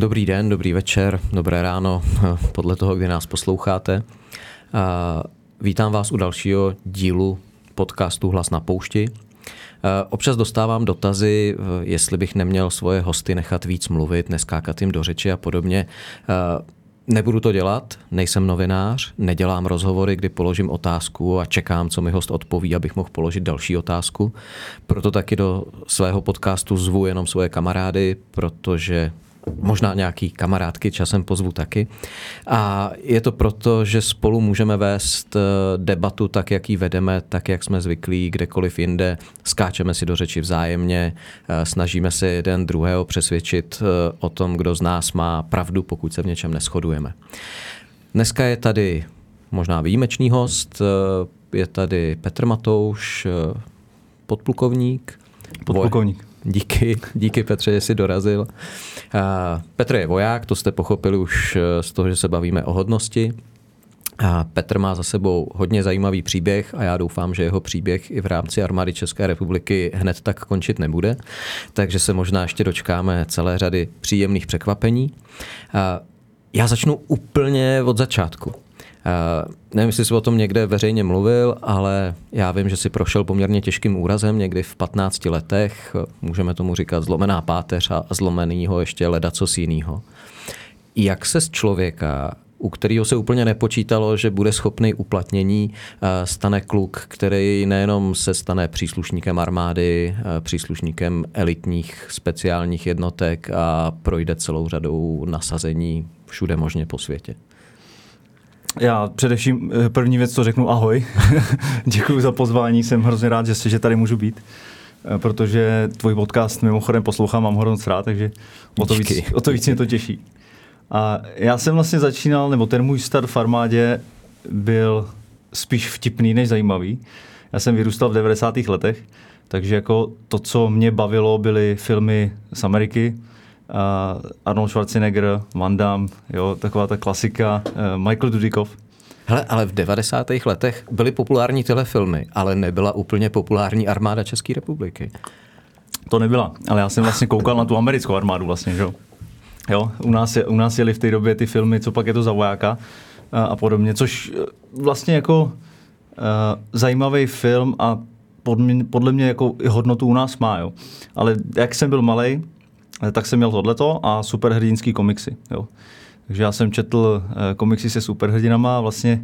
Dobrý den, dobrý večer, dobré ráno, podle toho, kdy nás posloucháte. Vítám vás u dalšího dílu podcastu Hlas na poušti. Občas dostávám dotazy, jestli bych neměl svoje hosty nechat víc mluvit, neskákat jim do řeči a podobně. Nebudu to dělat, nejsem novinář, nedělám rozhovory, kdy položím otázku a čekám, co mi host odpoví, abych mohl položit další otázku. Proto taky do svého podcastu zvu jenom svoje kamarády, protože možná nějaký kamarádky časem pozvu taky. A je to proto, že spolu můžeme vést eh, debatu tak, jak ji vedeme, tak, jak jsme zvyklí kdekoliv jinde. Skáčeme si do řeči vzájemně, eh, snažíme se jeden druhého přesvědčit eh, o tom, kdo z nás má pravdu, pokud se v něčem neschodujeme. Dneska je tady možná výjimečný host, je tady Petr Matouš, podplukovník. Podplukovník. Díky, díky Petře, že jsi dorazil. Petr je voják, to jste pochopili už eh, z toho, že se bavíme o hodnosti. A Petr má za sebou hodně zajímavý příběh a já doufám, že jeho příběh i v rámci armády České republiky hned tak končit nebude. Takže se možná ještě dočkáme celé řady příjemných překvapení. Já začnu úplně od začátku. Uh, nevím, jestli jsi o tom někde veřejně mluvil, ale já vím, že si prošel poměrně těžkým úrazem někdy v 15 letech. Můžeme tomu říkat zlomená páteř a zlomenýho ještě ledacos jinýho. Jak se z člověka, u kterého se úplně nepočítalo, že bude schopný uplatnění, eh, stane kluk, který nejenom se stane příslušníkem armády, eh, příslušníkem elitních speciálních jednotek a projde celou řadou nasazení všude možně po světě? Já především eh, první věc, co řeknu ahoj. Děkuji za pozvání, jsem hrozně rád, že, že tady můžu být, eh, protože tvůj podcast mimochodem poslouchám, mám ho hrozně rád, takže o to, víc, o to víc mě to těší. A já jsem vlastně začínal, nebo ten můj start v armádě byl spíš vtipný než zajímavý. Já jsem vyrůstal v 90. letech, takže jako to, co mě bavilo, byly filmy z Ameriky, uh, Arnold Schwarzenegger, Van Damme, jo, taková ta klasika, uh, Michael Dudikov. Hele, ale v 90. letech byly populární tyhle filmy, ale nebyla úplně populární armáda České republiky. To nebyla, ale já jsem vlastně koukal na tu americkou armádu vlastně, že jo. Jo, u nás, je, u nás jeli v té době ty filmy, co pak je to za vojáka a, a podobně, což vlastně jako uh, zajímavý film a podle mě jako i hodnotu u nás má, jo. Ale jak jsem byl malý, tak jsem měl tohleto a superhrdinský komiksy. Jo. Takže já jsem četl eh, komiksy se superhrdinama a vlastně,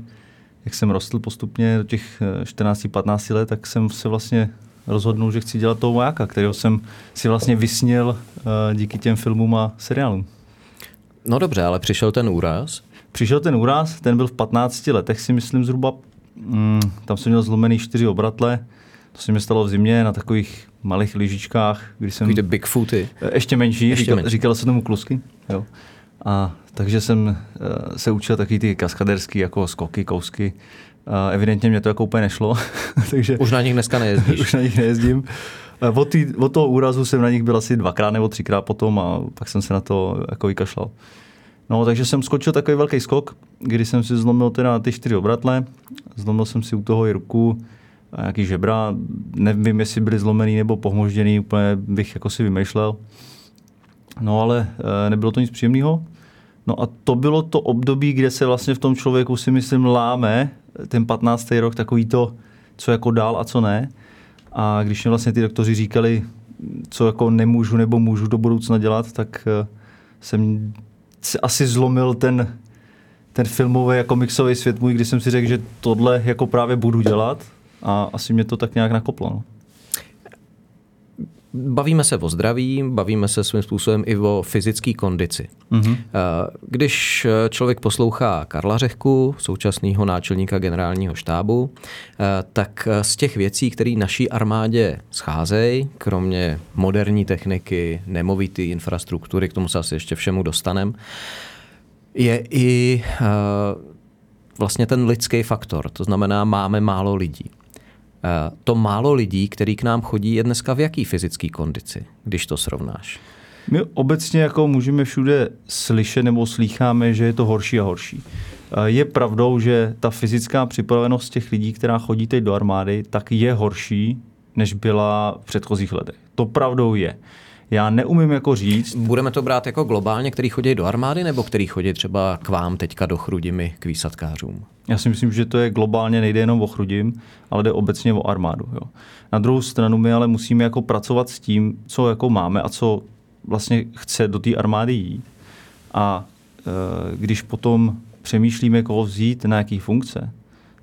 jak jsem rostl postupně do těch 14-15 eh, let, tak jsem se vlastně rozhodnul, že chci dělat toho vojáka, kterého jsem si vlastně vysněl eh, díky těm filmům a seriálům. No dobře, ale přišel ten úraz? Přišel ten úraz, ten byl v 15 letech si myslím zhruba, mm, tam jsem měl zlomený čtyři obratle, to se mi stalo v zimě na takových malých lyžičkách, když jsem... Takový Bigfooty. Eh, ještě menší, ještě říkal, menší. říkalo se tomu klusky. Jo. A takže jsem uh, se učil taky ty kaskaderský jako skoky, kousky. Uh, evidentně mě to jako úplně nešlo. takže, už na nich dneska nejezdíš. už na nich nejezdím. Uh, od, tý, od toho úrazu jsem na nich byl asi dvakrát nebo třikrát potom a pak jsem se na to jako vykašlal. No, takže jsem skočil takový velký skok, kdy jsem si zlomil teda ty čtyři obratle, zlomil jsem si u toho i ruku, a nějaký žebra, nevím, jestli byly zlomený nebo pohmožděný, úplně bych jako si vymýšlel. No ale e, nebylo to nic příjemného. No a to bylo to období, kde se vlastně v tom člověku si myslím láme ten 15. rok, takový to, co jako dál a co ne. A když mi vlastně ty doktoři říkali, co jako nemůžu nebo můžu do budoucna dělat, tak e, jsem asi zlomil ten, ten filmový a komiksový svět můj, kdy jsem si řekl, že tohle jako právě budu dělat a asi mě to tak nějak nakoplo. No. Bavíme se o zdraví, bavíme se svým způsobem i o fyzické kondici. Mm-hmm. Když člověk poslouchá Karla Řehku, současného náčelníka generálního štábu, eh, tak z těch věcí, které naší armádě scházejí, kromě moderní techniky, nemovité infrastruktury, k tomu se asi ještě všemu dostaneme, je i eh, vlastně ten lidský faktor. To znamená, máme málo lidí. Eh, to málo lidí, který k nám chodí, je dneska v jaký fyzické kondici, když to srovnáš? My obecně jako můžeme všude slyšet nebo slýcháme, že je to horší a horší. Eh, je pravdou, že ta fyzická připravenost těch lidí, která chodí teď do armády, tak je horší, než byla v předchozích letech. To pravdou je. Já neumím jako říct. Budeme to brát jako globálně, který chodí do armády, nebo který chodí třeba k vám teďka do Chrudimi k výsadkářům? Já si myslím, že to je globálně, nejde jenom o Chrudim, ale jde obecně o armádu. Jo. Na druhou stranu my ale musíme jako pracovat s tím, co jako máme a co vlastně chce do té armády jít. A e, když potom přemýšlíme, koho vzít na jaký funkce,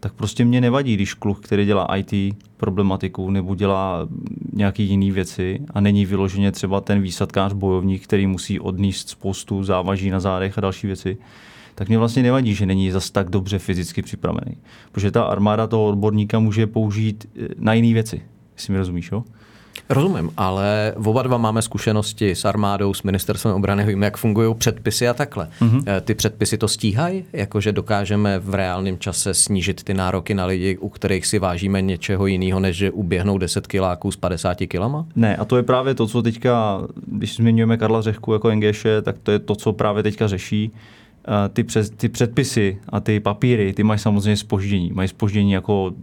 tak prostě mě nevadí, když kluk, který dělá IT problematiku nebo dělá nějaké jiné věci a není vyloženě třeba ten výsadkář bojovník, který musí odníst spoustu závaží na zádech a další věci, tak mě vlastně nevadí, že není zas tak dobře fyzicky připravený. Protože ta armáda toho odborníka může použít eh, na jiné věci, jestli mi rozumíš, jo? Rozumím, ale oba dva máme zkušenosti s armádou, s ministerstvem obrany, víme, jak fungují předpisy a takhle. Mm-hmm. Ty předpisy to stíhají, jakože dokážeme v reálném čase snížit ty nároky na lidi, u kterých si vážíme něčeho jiného, než že uběhnou 10 kiláků s 50 kilama? Ne, a to je právě to, co teďka, když zmiňujeme Karla Řehku jako Engéše, tak to je to, co právě teďka řeší ty, přes, ty předpisy a ty papíry, ty mají samozřejmě spoždění. Mají spoždění jako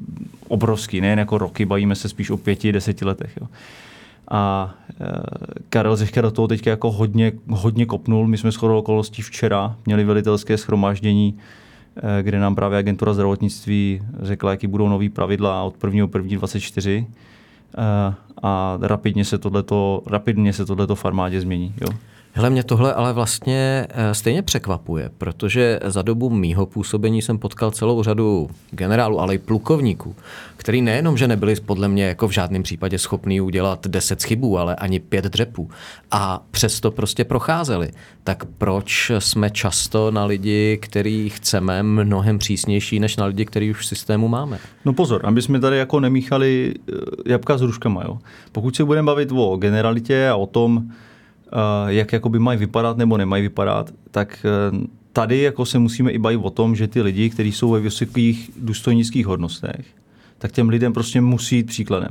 obrovský, nejen jako roky, bavíme se spíš o pěti, deseti letech. Jo. A e, Karel Zechka do toho teď jako hodně, hodně kopnul. My jsme shodou okolností včera měli velitelské schromáždění, e, kde nám právě agentura zdravotnictví řekla, jaký budou nový pravidla od 1.1.24 e, a rapidně se tohleto, rapidně se tohleto v armádě změní. Jo. Hele, mě tohle ale vlastně eh, stejně překvapuje, protože za dobu mýho působení jsem potkal celou řadu generálů, ale i plukovníků, který nejenom, že nebyli podle mě jako v žádném případě schopní udělat deset chybů, ale ani pět dřepů a přesto prostě procházeli. Tak proč jsme často na lidi, který chceme, mnohem přísnější než na lidi, který už v systému máme? No pozor, aby jsme tady jako nemíchali eh, jabka s hruškama. Jo. Pokud se budeme bavit o generalitě a o tom, jak jakoby mají vypadat nebo nemají vypadat, tak eh, tady jako se musíme i bavit o tom, že ty lidi, kteří jsou ve vysokých důstojnických hodnostech, tak těm lidem prostě musí jít příkladem.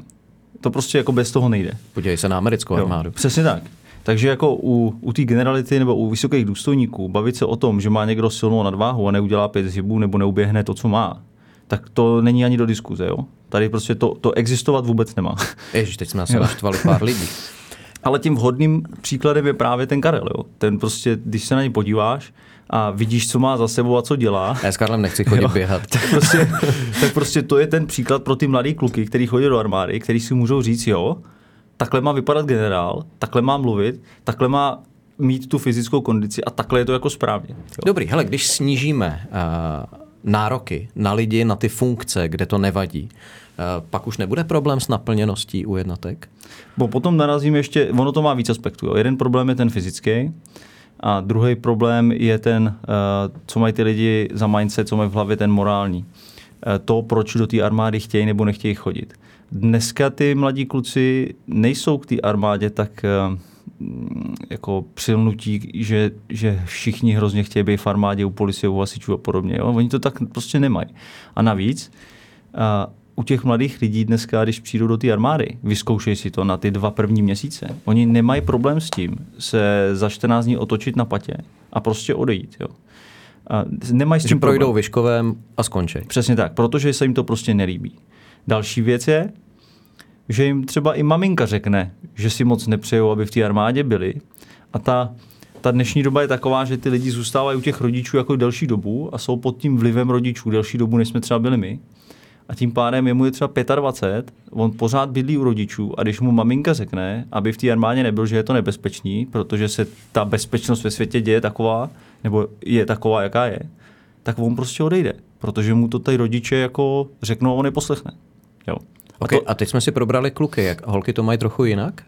To prostě jako bez toho nejde. Podívej se na americkou armádu. Jo, přesně tak. Takže jako u, u té generality nebo u vysokých důstojníků bavit se o tom, že má někdo silnou nadváhu a neudělá pět zhybů nebo neuběhne to, co má, tak to není ani do diskuze. Jo? Tady prostě to, to existovat vůbec nemá. Ježiš, teď jsme asi naštvali pár lidí. Ale tím vhodným příkladem je právě ten Karel. Jo. Ten prostě, když se na něj podíváš, a vidíš, co má za sebou a co dělá. Já s Karlem nechci chodit jo, běhat. Tak prostě, tak prostě to je ten příklad pro ty mladý kluky, kteří chodí do armády, kteří si můžou říct, jo, takhle má vypadat generál, takhle má mluvit, takhle má mít tu fyzickou kondici a takhle je to jako správně. Jo. Dobrý, hele, když snížíme uh, nároky na lidi, na ty funkce, kde to nevadí, pak už nebude problém s naplněností u jednotek? Bo potom narazím ještě, ono to má víc aspektů. Jo. Jeden problém je ten fyzický, a druhý problém je ten, eh, co mají ty lidi za mindset, co mají v hlavě ten morální. Eh, to, proč do té armády chtějí nebo nechtějí chodit. Dneska ty mladí kluci nejsou k té armádě tak jako přilnutí, že, že všichni hrozně chtějí být v armádě u policie, u hasičů a podobně. Jo? Oni to tak prostě nemají. A navíc u těch mladých lidí dneska, když přijdou do té armády, vyzkoušej si to na ty dva první měsíce. Oni nemají problém s tím se za 14 dní otočit na patě a prostě odejít. Jo. A nemají s tím projdou problém. vyškovém a skončí. Přesně tak, protože se jim to prostě nelíbí. Další věc je, že jim třeba i maminka řekne, že si moc nepřejou, aby v té armádě byli. A ta, ta dnešní doba je taková, že ty lidi zůstávají u těch rodičů jako delší dobu a jsou pod tím vlivem rodičů delší dobu, než jsme třeba byli my a tím pádem je mu je třeba 25, on pořád bydlí u rodičů a když mu maminka řekne, aby v té armádě nebyl, že je to nebezpečný, protože se ta bezpečnost ve světě děje taková, nebo je taková, jaká je, tak on prostě odejde, protože mu to tady rodiče jako řeknou a on neposlechne. Jo. A, okay, to, a teď jsme si probrali kluky, jak holky to mají trochu jinak?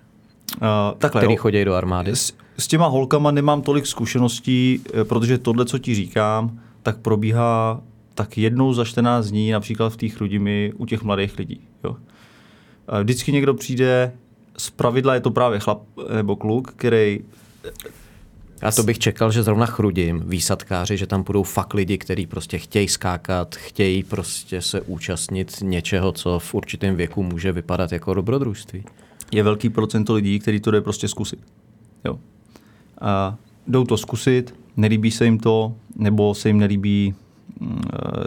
Uh, takhle, který jo. chodí do armády? S, s těma holkama nemám tolik zkušeností, eh, protože tohle, co ti říkám, tak probíhá tak jednou za 14 dní, například v té chrudimi u těch mladých lidí. Jo. Vždycky někdo přijde, z pravidla je to právě chlap nebo kluk, který a to bych čekal, že zrovna chrudím, výsadkáři, že tam budou fakt lidi, kteří prostě chtějí skákat, chtějí prostě se účastnit něčeho, co v určitém věku může vypadat jako dobrodružství. Je velký procento lidí, kteří to jde prostě zkusit. Jo. A jdou to zkusit, nelíbí se jim to, nebo se jim nelíbí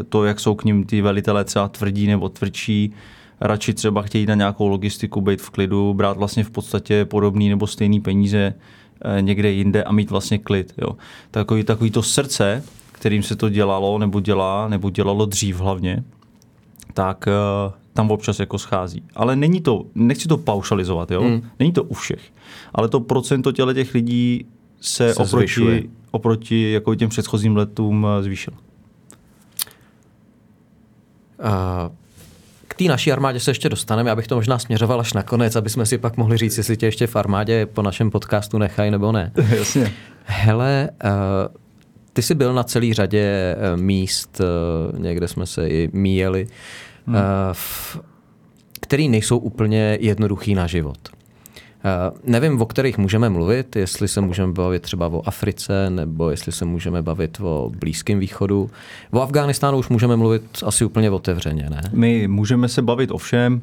to, jak jsou k ním ty velitelé třeba tvrdí nebo tvrdší, radši třeba chtějí na nějakou logistiku být v klidu, brát vlastně v podstatě podobný nebo stejný peníze eh, někde jinde a mít vlastně klid. Jo. Takový, takový to srdce, kterým se to dělalo nebo dělá, nebo dělalo dřív hlavně, tak uh, tam občas jako schází. Ale není to, nechci to paušalizovat, jo? Hmm. Není to u všech. Ale to procento těle těch lidí se, se oproti, oproti jako těm předchozím letům eh, zvýšilo. K té naší armádě se ještě dostaneme, abych to možná směřoval až nakonec, aby jsme si pak mohli říct, jestli tě ještě v armádě po našem podcastu nechají nebo ne. Jasně. Hele, uh, ty jsi byl na celý řadě uh, míst, uh, někde jsme se i míjeli, hmm. který nejsou úplně jednoduchý na život. Uh, nevím, o kterých můžeme mluvit, jestli se můžeme bavit třeba o Africe, nebo jestli se můžeme bavit o Blízkém východu. O Afghánistánu už můžeme mluvit asi úplně otevřeně, ne? My můžeme se bavit o všem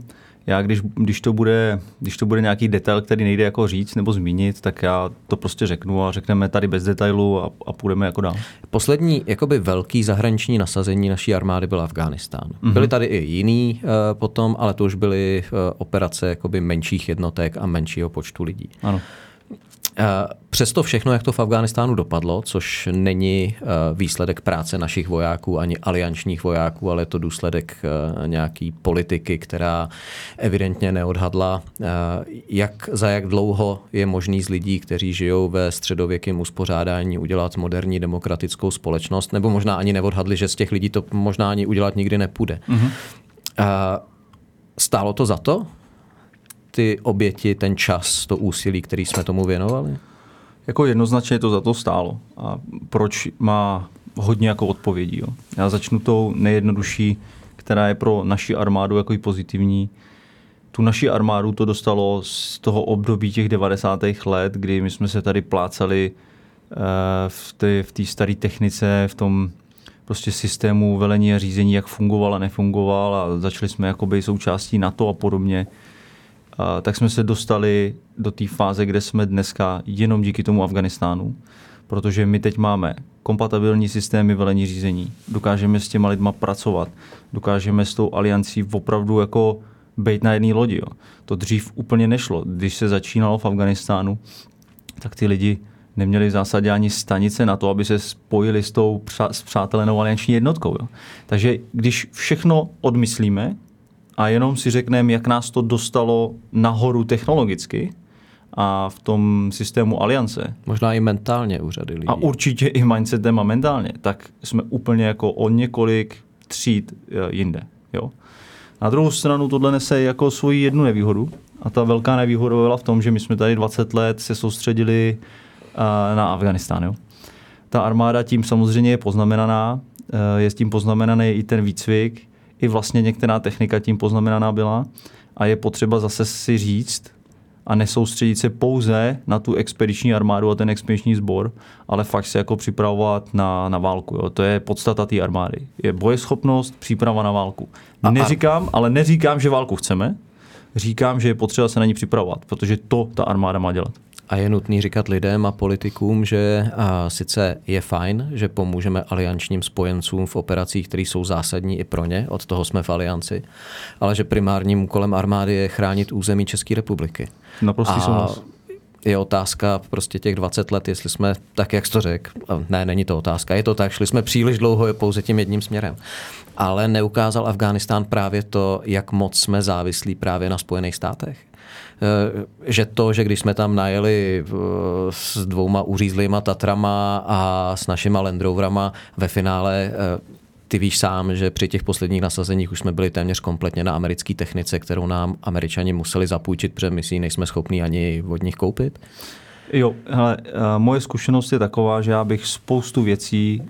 já když, když, to bude, když to bude nějaký detail, který nejde jako říct nebo zmínit, tak já to prostě řeknu a řekneme tady bez detailu a, a půjdeme jako dál. Poslední jakoby velký zahraniční nasazení naší armády byl Afghánistán. Mm-hmm. Byly tady i jiný uh, potom, ale to už byly uh, operace jakoby menších jednotek a menšího počtu lidí. Ano. Eh, přesto všechno, jak to v Afghánistánu dopadlo, což není eh, výsledek práce našich vojáků ani aliančních vojáků, ale je to důsledek eh, nějaký politiky, která evidentně neodhadla, jak za jak dlouho je možný z lidí, kteří žijou ve středověkém uspořádání, udělat moderní demokratickou společnost, nebo možná ani neodhadli, že z těch lidí to možná ani udělat nikdy nepůjde. Mm-hmm. Stálo to za to? Ty oběti, ten čas, to úsilí, který jsme tomu věnovali? Jako jednoznačně to za to stálo. A proč má hodně jako odpovědí. Jo. Já začnu tou nejjednodušší, která je pro naši armádu jako i pozitivní. Tu naši armádu to dostalo z toho období těch 90. let, kdy my jsme se tady plácali eh, v té v staré technice, v tom prostě systému velení a řízení, jak fungoval a nefungoval a začali jsme jakoby součástí NATO a podobně tak jsme se dostali do té fáze, kde jsme dneska jenom díky tomu Afganistánu, protože my teď máme kompatibilní systémy velení řízení, dokážeme s těma lidma pracovat, dokážeme s tou aliancí opravdu jako být na jedné lodi. Jo. To dřív úplně nešlo. Když se začínalo v Afganistánu, tak ty lidi neměli v zásadě ani stanice na to, aby se spojili s tou přá- přátelenou alianční jednotkou. Jo. Takže když všechno odmyslíme, a jenom si řekneme, jak nás to dostalo nahoru technologicky a v tom systému aliance. Možná i mentálně u řady lidí. A určitě i mindsetem a mentálně. Tak jsme úplně jako o několik tříd eh, jinde. Jo? Na druhou stranu tohle nese jako svoji jednu nevýhodu. A ta velká nevýhoda byla v tom, že my jsme tady 20 let se soustředili uh, na Afganistán. Jo? Ta armáda tím samozřejmě je poznamenaná, uh, je s tím poznamenaný i ten výcvik, i vlastně některá technika tím poznamenaná byla a je potřeba zase si říct a nesoustředit se pouze na tu expediční armádu a ten expediční sbor, ale fakt se jako připravovat na, na válku. Jo. To je podstata té armády. Je bojeschopnost, příprava na válku. Neříkám, ale neříkám, že válku chceme, říkám, že je potřeba se na ní připravovat, protože to ta armáda má dělat. A je nutný říkat lidem a politikům, že a, sice je fajn, že pomůžeme aliančním spojencům v operacích, které jsou zásadní i pro ně, od toho jsme v alianci, ale že primárním úkolem armády je chránit území České republiky. Naprostý souhlas je otázka prostě těch 20 let, jestli jsme, tak jak jsi to řekl, ne, není to otázka, je to tak, šli jsme příliš dlouho pouze tím jedním směrem. Ale neukázal Afghánistán právě to, jak moc jsme závislí právě na Spojených státech. Eh, že to, že když jsme tam najeli eh, s dvouma uřízlýma Tatrama a s našima Land Roverama ve finále eh, ty víš sám, že při těch posledních nasazeních už jsme byli téměř kompletně na americké technice, kterou nám američani museli zapůjčit, protože my si ji nejsme schopni ani od nich koupit? Jo, hele, moje zkušenost je taková, že já bych spoustu věcí,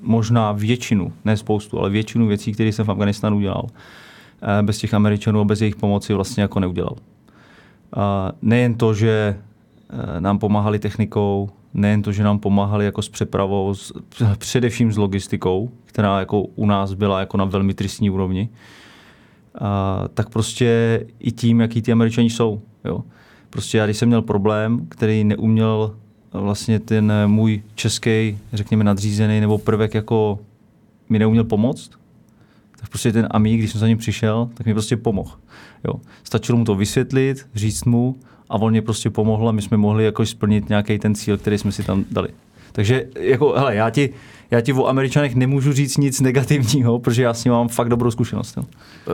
možná většinu, ne spoustu, ale většinu věcí, které jsem v Afganistánu udělal, bez těch Američanů a bez jejich pomoci vlastně jako neudělal nejen to, že e, nám pomáhali technikou, nejen to, že nám pomáhali jako s přepravou, s, především s logistikou, která jako u nás byla jako na velmi tristní úrovni, a, tak prostě i tím, jaký ty američani jsou. Jo. Prostě já, když jsem měl problém, který neuměl vlastně ten můj český, řekněme, nadřízený nebo prvek jako mi neuměl pomoct, tak prostě ten Amí, když jsem za ním přišel, tak mi prostě pomohl. Jo. Stačilo mu to vysvětlit, říct mu a on mě prostě pomohl a my jsme mohli jako splnit nějaký ten cíl, který jsme si tam dali. Takže jako, hele, já ti, já ti o Američanech nemůžu říct nic negativního, protože já s ním mám fakt dobrou zkušenost. Jo.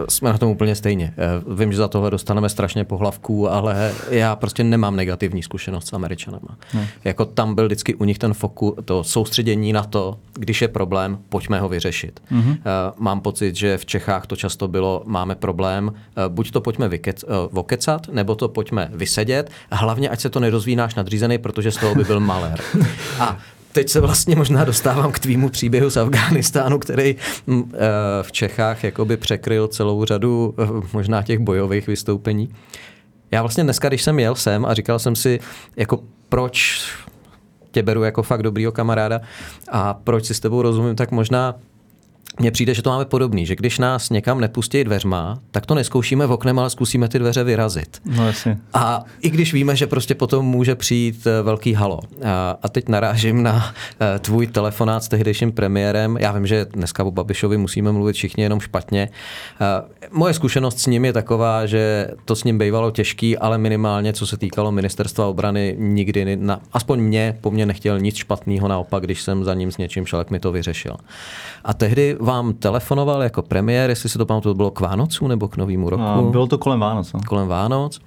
Jsme na tom úplně stejně. Eh, vím, že za tohle dostaneme strašně pohlavků, ale já prostě nemám negativní zkušenost s Američanama. Ne. Jako tam byl vždycky u nich ten fokus, to soustředění na to, když je problém, pojďme ho vyřešit. Mm-hmm. Mám pocit, že v Čechách to často bylo, máme problém, eh, buď to pojďme vykec, vokecat, nebo to pojďme vysedět, hlavně ať se to nedozví náš nadřízený, protože z toho by byl malér. A teď se vlastně možná dostávám k tvýmu příběhu z Afghánistánu, který mm, eh, v Čechách jakoby překryl celou řadu eh, možná těch bojových vystoupení. Já vlastně dneska, když jsem jel sem a říkal jsem si, jako proč tě beru jako fakt dobrýho kamaráda a proč si s tebou rozumím, tak možná mně přijde, že to máme podobný, že když nás někam nepustí dveřma, tak to neskoušíme v oknem, ale zkusíme ty dveře vyrazit. No jasně. A i když víme, že prostě potom může přijít eh, velký halo. A, a teď narážím na eh, tvůj telefonát s tehdejším premiérem. Já vím, že dneska o Babišovi musíme mluvit všichni jenom špatně. A moje zkušenost s ním je taková, že to s ním bývalo těžký, ale minimálně, co se týkalo ministerstva obrany, nikdy, na, aspoň mě, po mně nechtěl nic špatného, naopak, když jsem za ním s něčím šel, jak mi to vyřešil. A tehdy vám telefonoval jako premiér, jestli se to pamatuju, bylo k Vánocu nebo k Novému roku? A bylo to kolem Vánoc. No. Kolem Vánoc.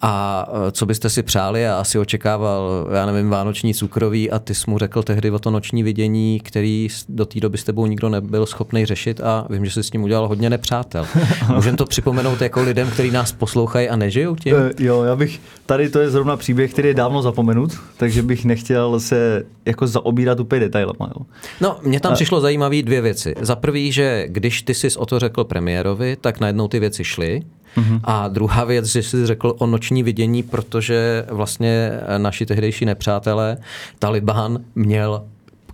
A e, co byste si přáli? Já asi očekával, já nevím, vánoční cukroví a ty jsi mu řekl tehdy o to noční vidění, který do té doby s tebou nikdo nebyl schopný řešit a vím, že jsi s tím udělal hodně nepřátel. Můžeme to připomenout jako lidem, kteří nás poslouchají a nežijou tím? E, jo, já bych, tady to je zrovna příběh, který je dávno zapomenut, takže bych nechtěl se jako zaobírat úplně detailama. Jo. No, mně tam a... přišlo zajímavé dvě věci. Za prvý, že když ty jsi o to řekl premiérovi, tak najednou ty věci šly, Mm-hmm. A druhá věc, že jsi řekl o noční vidění, protože vlastně naši tehdejší nepřátelé, Taliban měl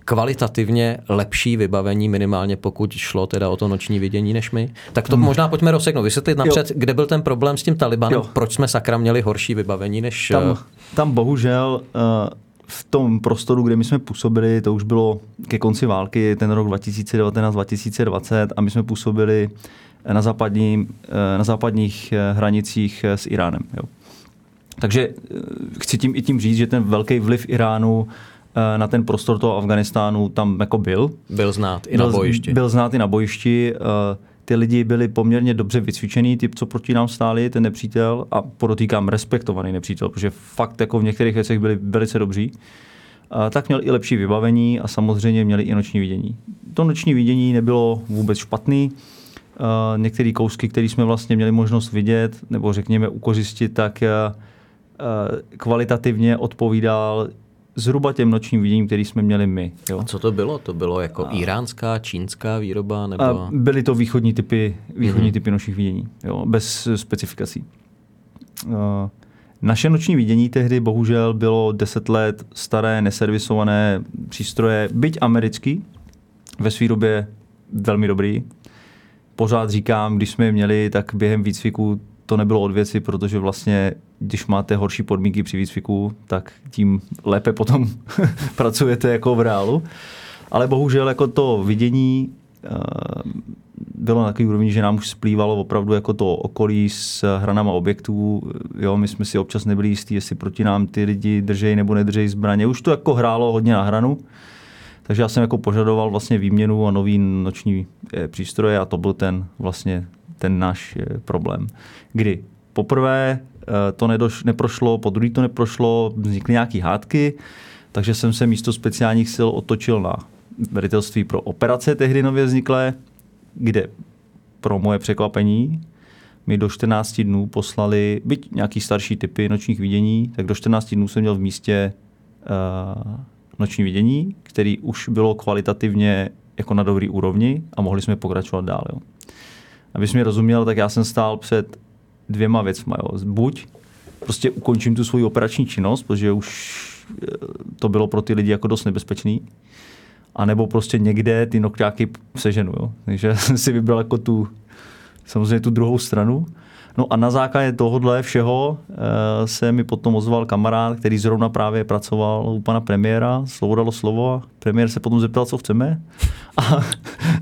kvalitativně lepší vybavení, minimálně pokud šlo teda o to noční vidění než my. Tak to hmm. možná pojďme rozseknout. Vysvětlit napřed, jo. kde byl ten problém s tím Talibanem, jo. proč jsme sakra měli horší vybavení než... Tam, eh, tam bohužel uh, v tom prostoru, kde my jsme působili, to už bylo ke konci války, ten rok 2019-2020 a my jsme působili na, západní, eh, na západních eh, hranicích eh, s Iránem. Jo. Takže chci tím i tím říct, že ten velký vliv Iránu na ten prostor toho Afganistánu tam jako byl. Byl znát i na bojišti. Byl znát i na bojišti. Ty lidi byli poměrně dobře vycvičený, ty, co proti nám stáli, ten nepřítel, a podotýkám respektovaný nepřítel, protože fakt jako v některých věcech byli velice dobří. Tak měl i lepší vybavení a samozřejmě měli i noční vidění. To noční vidění nebylo vůbec špatný některé kousky, které jsme vlastně měli možnost vidět, nebo řekněme ukořistit, tak uh, kvalitativně odpovídal zhruba těm nočním viděním, který jsme měli my. Jo. A co to bylo? To bylo jako a... iránská, čínská výroba? Nebo... A byly to východní typy, východní mm-hmm. typy nočních vidění, jo, bez specifikací. Naše noční vidění tehdy bohužel bylo 10 let staré, neservisované přístroje, byť americký, ve své době velmi dobrý, pořád říkám, když jsme je měli, tak během výcviku to nebylo od věci, protože vlastně, když máte horší podmínky při výcviku, tak tím lépe potom pracujete jako v reálu. Ale bohužel jako to vidění uh, bylo na takový úrovni, že nám už splývalo opravdu jako to okolí s hranama objektů. Jo, my jsme si občas nebyli jistí, jestli proti nám ty lidi držejí nebo nedržejí zbraně. Už to jako hrálo hodně na hranu. Takže já jsem jako požadoval vlastně výměnu a nový noční eh, přístroje a to byl ten vlastně ten náš eh, problém. Kdy poprvé eh, to nedoš, neprošlo, po druhý to neprošlo, vznikly nějaké hádky, takže jsem se místo speciálních sil otočil na velitelství pro operace tehdy nově vzniklé, kde pro moje překvapení mi do 14 dnů poslali, byť nějaký starší typy nočních vidění, tak do 14 dnů jsem měl v místě noční vidění, který už bylo kvalitativně jako na dobrý úrovni a mohli jsme pokračovat dál. Jo. Abys mi rozuměl, tak já jsem stál před dvěma věcmi. Jo. Buď prostě ukončím tu svoji operační činnost, protože už eh, to bylo pro ty lidi jako dost nebezpečný, a nebo prostě někde ty nokťáky seženu. Jo. Takže jsem si vybral jako tu, samozřejmě tu druhou stranu. No a na základě tohohle všeho e, se mi potom ozval kamarád, který zrovna právě pracoval u pana premiéra, slovo dalo slovo a premiér se potom zeptal, co chceme. A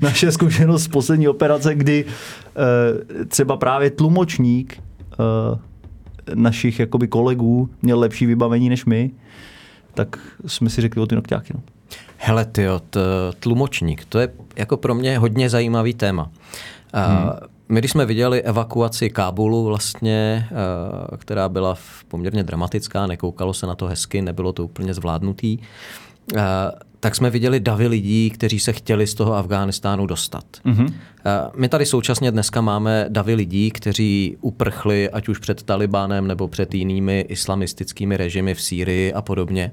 naše zkušenost z poslední operace, kdy e, třeba právě tlumočník e, našich jakoby kolegů měl lepší vybavení než my, tak jsme si řekli o ty nokťáky. No. Hele, ty tlumočník, to je jako pro mě hodně zajímavý téma. Hmm. My, když jsme viděli evakuaci Kábulu vlastně, která byla poměrně dramatická, nekoukalo se na to hezky, nebylo to úplně zvládnutý, tak jsme viděli davy lidí, kteří se chtěli z toho Afghánistánu dostat. Mm-hmm. My tady současně dneska máme davy lidí, kteří uprchli ať už před Talibánem nebo před jinými islamistickými režimy v Sýrii a podobně.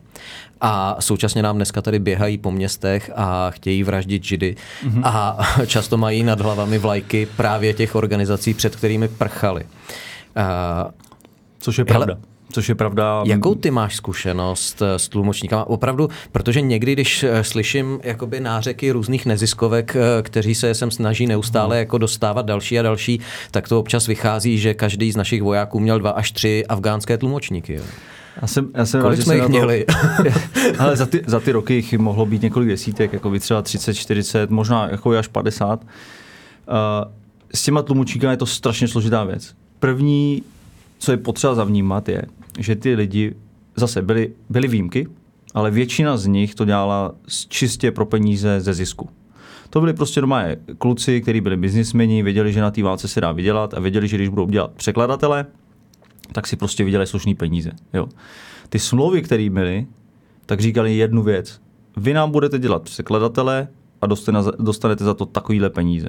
A současně nám dneska tady běhají po městech a chtějí vraždit židy mm-hmm. a často mají nad hlavami vlajky právě těch organizací, před kterými prchali. Což je pravda. Hele, Což je pravda. Jakou ty máš zkušenost eh, s tlumočníkama? Opravdu, protože někdy, když eh, slyším jakoby nářeky různých neziskovek, eh, kteří se sem snaží neustále hmm. jako dostávat další a další, tak to občas vychází, že každý z našich vojáků měl dva až tři afgánské tlumočníky. Jo. Já jsem, já jsem Kolik rád, jsme jich měli? Ale za ty, za ty roky jich mohlo být několik desítek, jako by třeba 30, 40, možná jako až 50. Uh, s těma tlumočníkama je to strašně složitá věc. První, co je potřeba zavnímat, je, že ty lidi zase byly, byly výjimky, ale většina z nich to dělala čistě pro peníze ze zisku. To byli prostě doma kluci, kteří byli biznismeni, věděli, že na té válce se dá vydělat a věděli, že když budou dělat překladatele, tak si prostě vydělají slušný peníze. Jo. Ty smlouvy, které byly, tak říkali jednu věc. Vy nám budete dělat překladatele a dostanete za to takovýhle peníze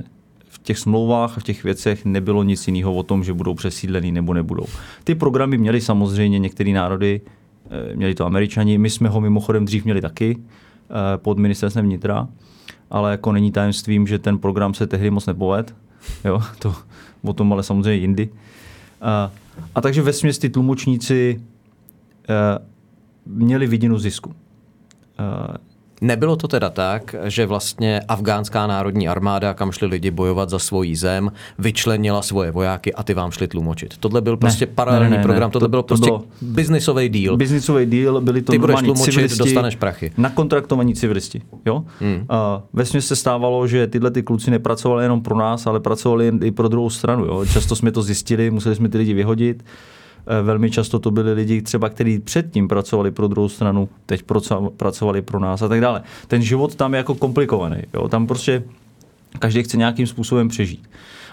v těch smlouvách a v těch věcech nebylo nic jiného o tom, že budou přesídlený nebo nebudou. Ty programy měly samozřejmě některé národy, eh, měli to američani, my jsme ho mimochodem dřív měli taky eh, pod ministerstvem vnitra, ale jako není tajemstvím, že ten program se tehdy moc nepoved. Jo, to o tom ale samozřejmě jindy. A, a takže ve ty tlumočníci eh, měli vidinu zisku. Nebylo to teda tak, že vlastně afgánská národní armáda, kam šli lidi bojovat za svoji zem, vyčlenila svoje vojáky a ty vám šli tlumočit. Tohle byl prostě ne, paralelní ne, ne, program, tohle to, byl to prostě bylo biznisový deal. Biznisový deal, byli to ty budeš tlumočit, civilisti, dostaneš prachy. Nakontraktovaní civilisti. Jo? Hmm. Uh, ve se stávalo, že tyhle ty kluci nepracovali jenom pro nás, ale pracovali i pro druhou stranu. Jo? Často jsme to zjistili, museli jsme ty lidi vyhodit. Eh, velmi často to byli lidi, třeba kteří předtím pracovali pro druhou stranu, teď pracovali pro nás a tak dále. Ten život tam je jako komplikovaný. Jo? Tam prostě každý chce nějakým způsobem přežít.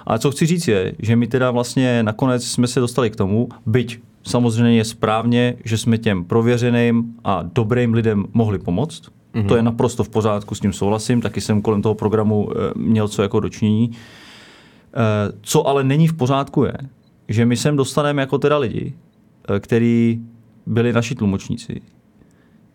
Ale co chci říct je, že my teda vlastně nakonec jsme se dostali k tomu, byť samozřejmě je správně, že jsme těm prověřeným a dobrým lidem mohli pomoct. Mm-hmm. To je naprosto v pořádku, s tím souhlasím, taky jsem kolem toho programu eh, měl co jako dočinění. Eh, co ale není v pořádku je, že my sem dostaneme jako teda lidi, eh, kteří byli naši tlumočníci.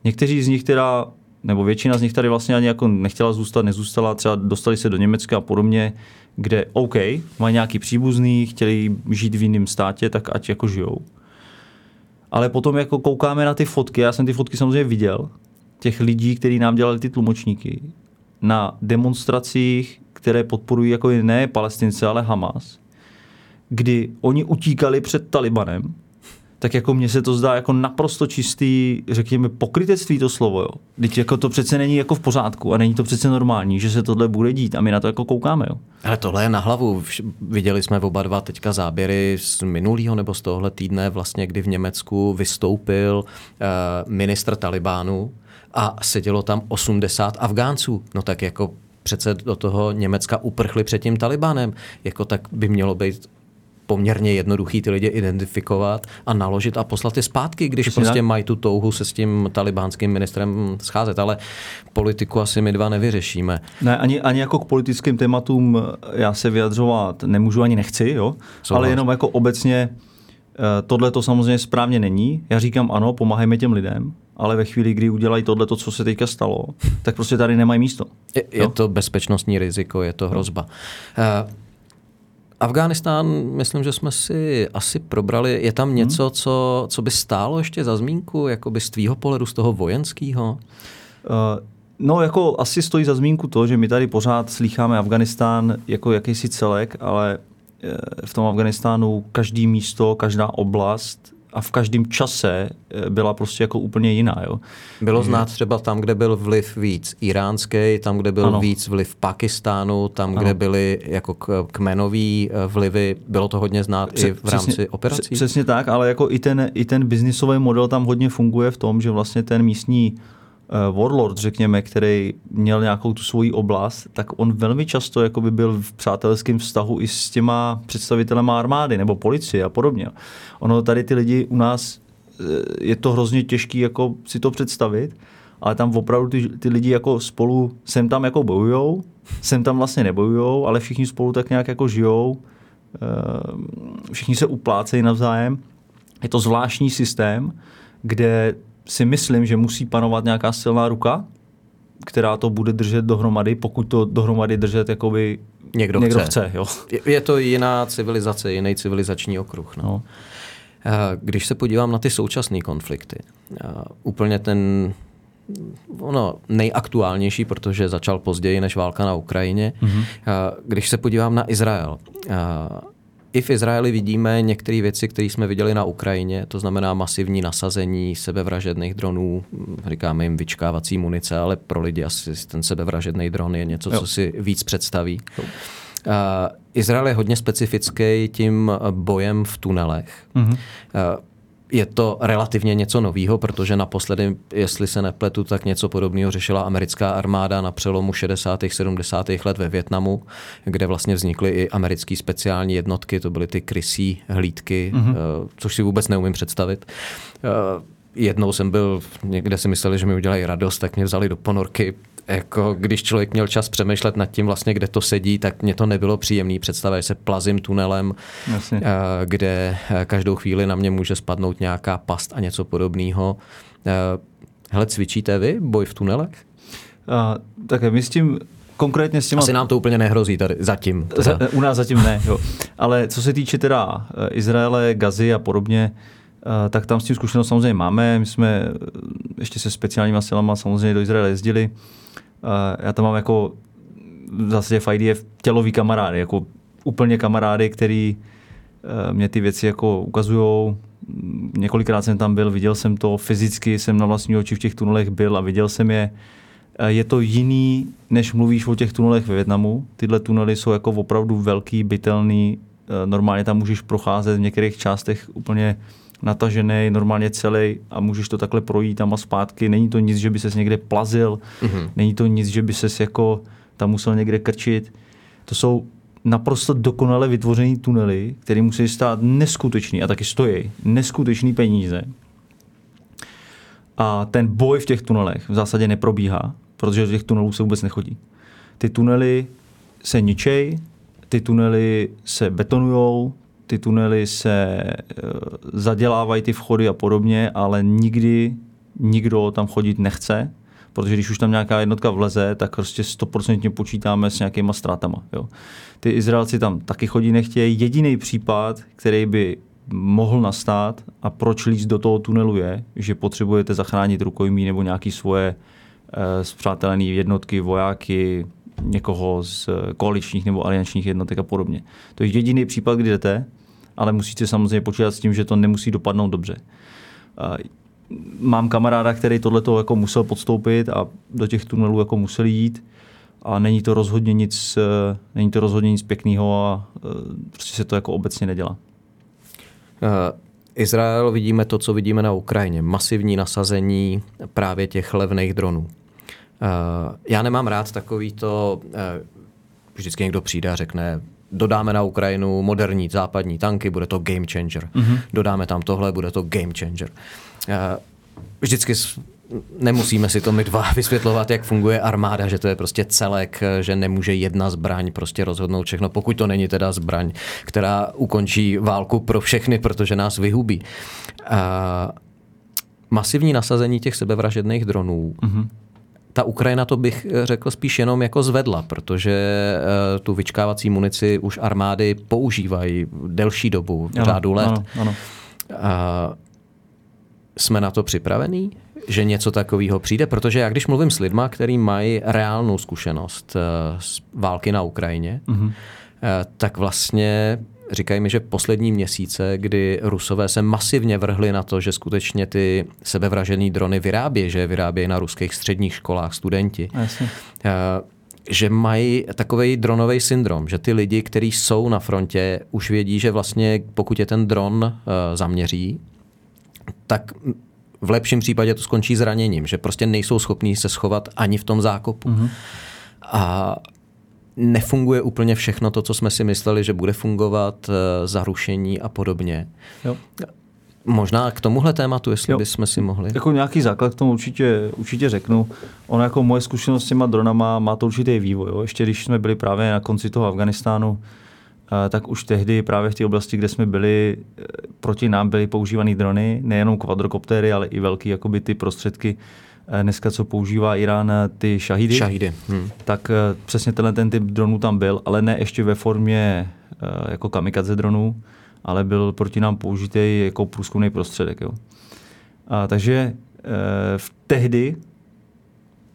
Někteří z nich teda, nebo většina z nich tady vlastně ani jako nechtěla zůstat, nezůstala, třeba dostali se do Německa a podobně, kde OK, mají nějaký příbuzný, chtěli žít v jiném státě, tak ať jako žijou. Ale potom jako koukáme na ty fotky, já jsem ty fotky samozřejmě viděl, těch lidí, kteří nám dělali ty tlumočníky, na demonstracích, které podporují jako ne Palestince, ale Hamas kdy oni utíkali před Talibanem, tak jako mně se to zdá jako naprosto čistý, řekněme, pokrytectví to slovo. Jo. Teď jako to přece není jako v pořádku a není to přece normální, že se tohle bude dít a my na to jako koukáme. Jo. Ale tohle je na hlavu. Viděli jsme oba dva teďka záběry z minulého nebo z tohle týdne, vlastně, kdy v Německu vystoupil uh, ministr Talibánu a sedělo tam 80 Afgánců. No tak jako přece do toho Německa uprchli před tím Talibánem. Jako tak by mělo být poměrně jednoduchý ty lidi identifikovat a naložit a poslat je zpátky, když Přesně prostě tak. mají tu touhu se s tím talibánským ministrem scházet. Ale politiku asi my dva nevyřešíme. Ne, ani, ani jako k politickým tématům já se vyjadřovat nemůžu ani nechci, jo? ale jenom jako obecně eh, tohle to samozřejmě správně není. Já říkám ano, pomáhajme těm lidem, ale ve chvíli, kdy udělají tohle, co se teďka stalo, tak prostě tady nemají místo. Je, je to bezpečnostní riziko, je to hrozba. Uh, Afghánistán, myslím, že jsme si asi probrali. Je tam něco, hmm. co, co by stálo ještě za zmínku, jako by z tvýho pohledu, z toho vojenského? Uh, no, jako asi stojí za zmínku to, že my tady pořád slýcháme Afganistán jako jakýsi celek, ale v tom Afganistánu každý místo, každá oblast a v každém čase eh, byla prostě jako úplně jiná. Jo. Bylo znát třeba tam, kde byl vliv víc iránský, tam, kde byl ano. víc vliv Pakistánu, tam, ano. kde byly jako kmenový eh, vlivy, bylo to hodně znát Pře- i v rámci přesně, operací? Přesně tak, ale jako i ten, i ten biznisový model tam hodně funguje v tom, že vlastně ten místní warlord, řekněme, který měl nějakou tu svoji oblast, tak on velmi často jakoby byl v přátelském vztahu i s těma představitelema armády nebo policie a podobně. Ono tady ty lidi u nás, uh, je to hrozně těžké jako si to představit, ale tam opravdu ty, ty lidi jako spolu sem tam jako bojujou, sem tam vlastně nebojujou, ale všichni spolu tak nějak jako žijou, uh, všichni se uplácejí navzájem. Je to zvláštní systém, kde si myslím, že musí panovat nějaká silná ruka, která to bude držet dohromady, pokud to dohromady držet jakoby někdo, někdo chce. chce jo. Je to jiná civilizace, jiný civilizační okruh. No. No. Eh, když se podívám na ty současné konflikty, eh, úplně ten ono nejaktuálnější, protože začal později než válka na Ukrajině. Mm-hmm. Když se podívám na Izrael, i v Izraeli vidíme některé věci, které jsme viděli na Ukrajině, to znamená masivní nasazení sebevražedných dronů, říkáme jim vyčkávací munice, ale pro lidi asi ten sebevražedný dron je něco, jo. co si víc představí. Jo. Uh, Izrael je hodně specifický tím bojem v tunelech. Mm-hmm. Uh, je to relativně něco nového, protože naposledy, jestli se nepletu, tak něco podobného řešila americká armáda na přelomu 60. 70. let ve Větnamu, kde vlastně vznikly i americké speciální jednotky, to byly ty krysí hlídky, mm-hmm. což si vůbec neumím představit. Eh, jednou jsem byl, někde si mysleli, že mi udělají radost, tak mě vzali do ponorky, jako když člověk měl čas přemýšlet nad tím vlastně, kde to sedí, tak mě to nebylo příjemný. Představuje se plazím tunelem, Jasně. Eh, kde eh, každou chvíli na mě může spadnout nějaká past a něco podobného. Eh, hele, cvičíte vy boj v tunelech? Uh, tak my s tím konkrétně s těma... Asi nám to úplně nehrozí tady zatím. Teda. U nás zatím ne, jo. Ale co se týče teda Izraele, Gazy a podobně, tak tam s tím zkušenost samozřejmě máme. My jsme ještě se speciálníma silama samozřejmě do Izraele jezdili já tam mám jako zase v IDF tělový kamarády, jako úplně kamarády, který eh, mě ty věci jako ukazují. Několikrát jsem tam byl, viděl jsem to, fyzicky jsem na vlastní oči v těch tunelech byl a viděl jsem je. Eh, je to jiný, než mluvíš o těch tunelech ve Větnamu. Tyhle tunely jsou jako opravdu velký, bytelný. Eh, normálně tam můžeš procházet v některých částech úplně natažený, normálně celý a můžeš to takhle projít tam a zpátky. Není to nic, že by ses někde plazil, mm-hmm. není to nic, že by ses jako tam musel někde krčit. To jsou naprosto dokonale vytvořený tunely, které musí stát neskutečný a taky stojí neskutečný peníze. A ten boj v těch tunelech v zásadě neprobíhá, protože do těch tunelů se vůbec nechodí. Ty tunely se ničej, ty tunely se betonujou, ty tunely se eh, zadělávají ty vchody a podobně, ale nikdy nikdo tam chodit nechce, protože když už tam nějaká jednotka vleze, tak prostě stoprocentně počítáme s nějakýma ztrátama. Jo. Ty Izraelci tam taky chodí nechtějí. Jediný případ, který by mohl nastat a proč líst do toho tunelu je, že potřebujete zachránit rukojmí nebo nějaké svoje e, zpřátelené jednotky, vojáky, někoho z koaličních nebo aliančních jednotek a podobně. To je jediný případ, kdy jdete, ale musíte samozřejmě počítat s tím, že to nemusí dopadnout dobře. Mám kamaráda, který tohle jako musel podstoupit a do těch tunelů jako musel jít a není to rozhodně nic, e, není to rozhodně nic pěkného a e, prostě se to jako obecně nedělá. Uh, Izrael vidíme to, co vidíme na Ukrajině. Masivní nasazení právě těch levných dronů. Já nemám rád takový to, vždycky někdo přijde a řekne, dodáme na Ukrajinu moderní západní tanky, bude to game changer. Mm-hmm. Dodáme tam tohle, bude to game changer. Vždycky nemusíme si to my dva vysvětlovat, jak funguje armáda, že to je prostě celek, že nemůže jedna zbraň prostě rozhodnout všechno, pokud to není teda zbraň, která ukončí válku pro všechny, protože nás vyhubí. A masivní nasazení těch sebevražedných dronů mm-hmm ta Ukrajina to bych eh, řekl spíš jenom jako zvedla, protože eh, tu vyčkávací munici už armády používají delší dobu, v řádu let. Ano, ano. A jsme na to připravení, že něco takového přijde? Protože já když mluvím s lidma, kteří mají reálnou zkušenost eh, z války na Ukrajině, mm-hmm. tak vlastně říkají mi, že poslední měsíce, kdy Rusové se masivně vrhli na to, že skutečně ty sebevražený drony vyrábějí, že je vyrábějí na ruských středních školách studenti, Jasně. Eh, že mají takový dronový syndrom, že ty lidi, kteří jsou na frontě, už vědí, že vlastně pokud je ten dron eh, zaměří, tak v lepším případě to skončí zraněním, že prostě nejsou schopní se schovat ani v tom zákopu. Mm-hmm. A nefunguje úplně všechno to, co jsme si mysleli, že bude fungovat, eh, zarušení a podobně. Jo. Možná k tomuhle tématu, jestli jo. bychom si mohli. Jako nějaký základ k tomu určitě, určitě řeknu. Ono jako moje zkušenost s těma dronama má to určitý vývoj. Jo. Ještě když jsme byli právě na konci toho Afganistánu, eh, tak už tehdy právě v té oblasti, kde jsme byli, eh, proti nám byly používané drony, nejenom kvadrokoptéry, ale i velké jakoby ty prostředky, dneska co používá Irán, ty šahidy. Šahidy. Hmm. Tak přesně tenhle ten typ dronů tam byl, ale ne ještě ve formě jako kamikaze dronů, ale byl proti nám použitý jako průzkumný prostředek. Jo. A, takže v tehdy,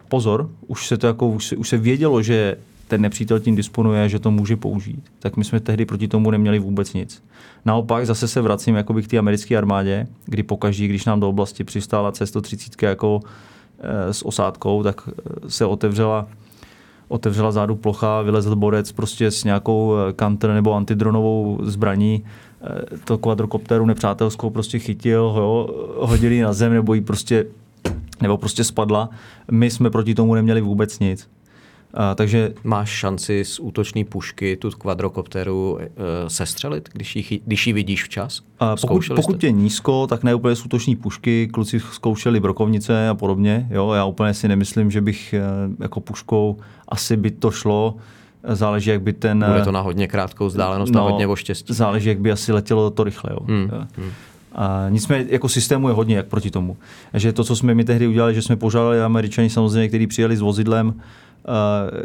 pozor, už se to jako, už se, už se vědělo, že ten nepřítel tím disponuje, že to může použít, tak my jsme tehdy proti tomu neměli vůbec nic. Naopak zase se vracím jakoby k té americké armádě, kdy pokaždý, když nám do oblasti přistála C-130 jako s osádkou, tak e, se otevřela otevřela zádu plocha, vylezl borec prostě s nějakou counter nebo antidronovou zbraní Eh, to kvadrokopteru nepřátelskou prostě chytil, jo, hodili na zem nebo jí prostě, nebo prostě spadla. My jsme proti tomu neměli vůbec nic. A, takže Máš šanci z útočné pušky tu kvadrokopteru e, sestřelit, když ji, když ji vidíš včas? A pokud, pokud je nízko, tak ne úplně z útoční pušky. Kluci zkoušeli brokovnice a podobně. Jo, já úplně si nemyslím, že bych e, jako puškou asi by to šlo. Záleží, jak by ten... Bude to na hodně krátkou vzdálenost no, a hodně štěstí. Záleží, jak by asi letělo to rychle. Jo. Hmm. Hmm. A nicméně jako systému je hodně jak proti tomu. Že to, co jsme my tehdy udělali, že jsme požádali Američani samozřejmě, kteří přijeli s vozidlem,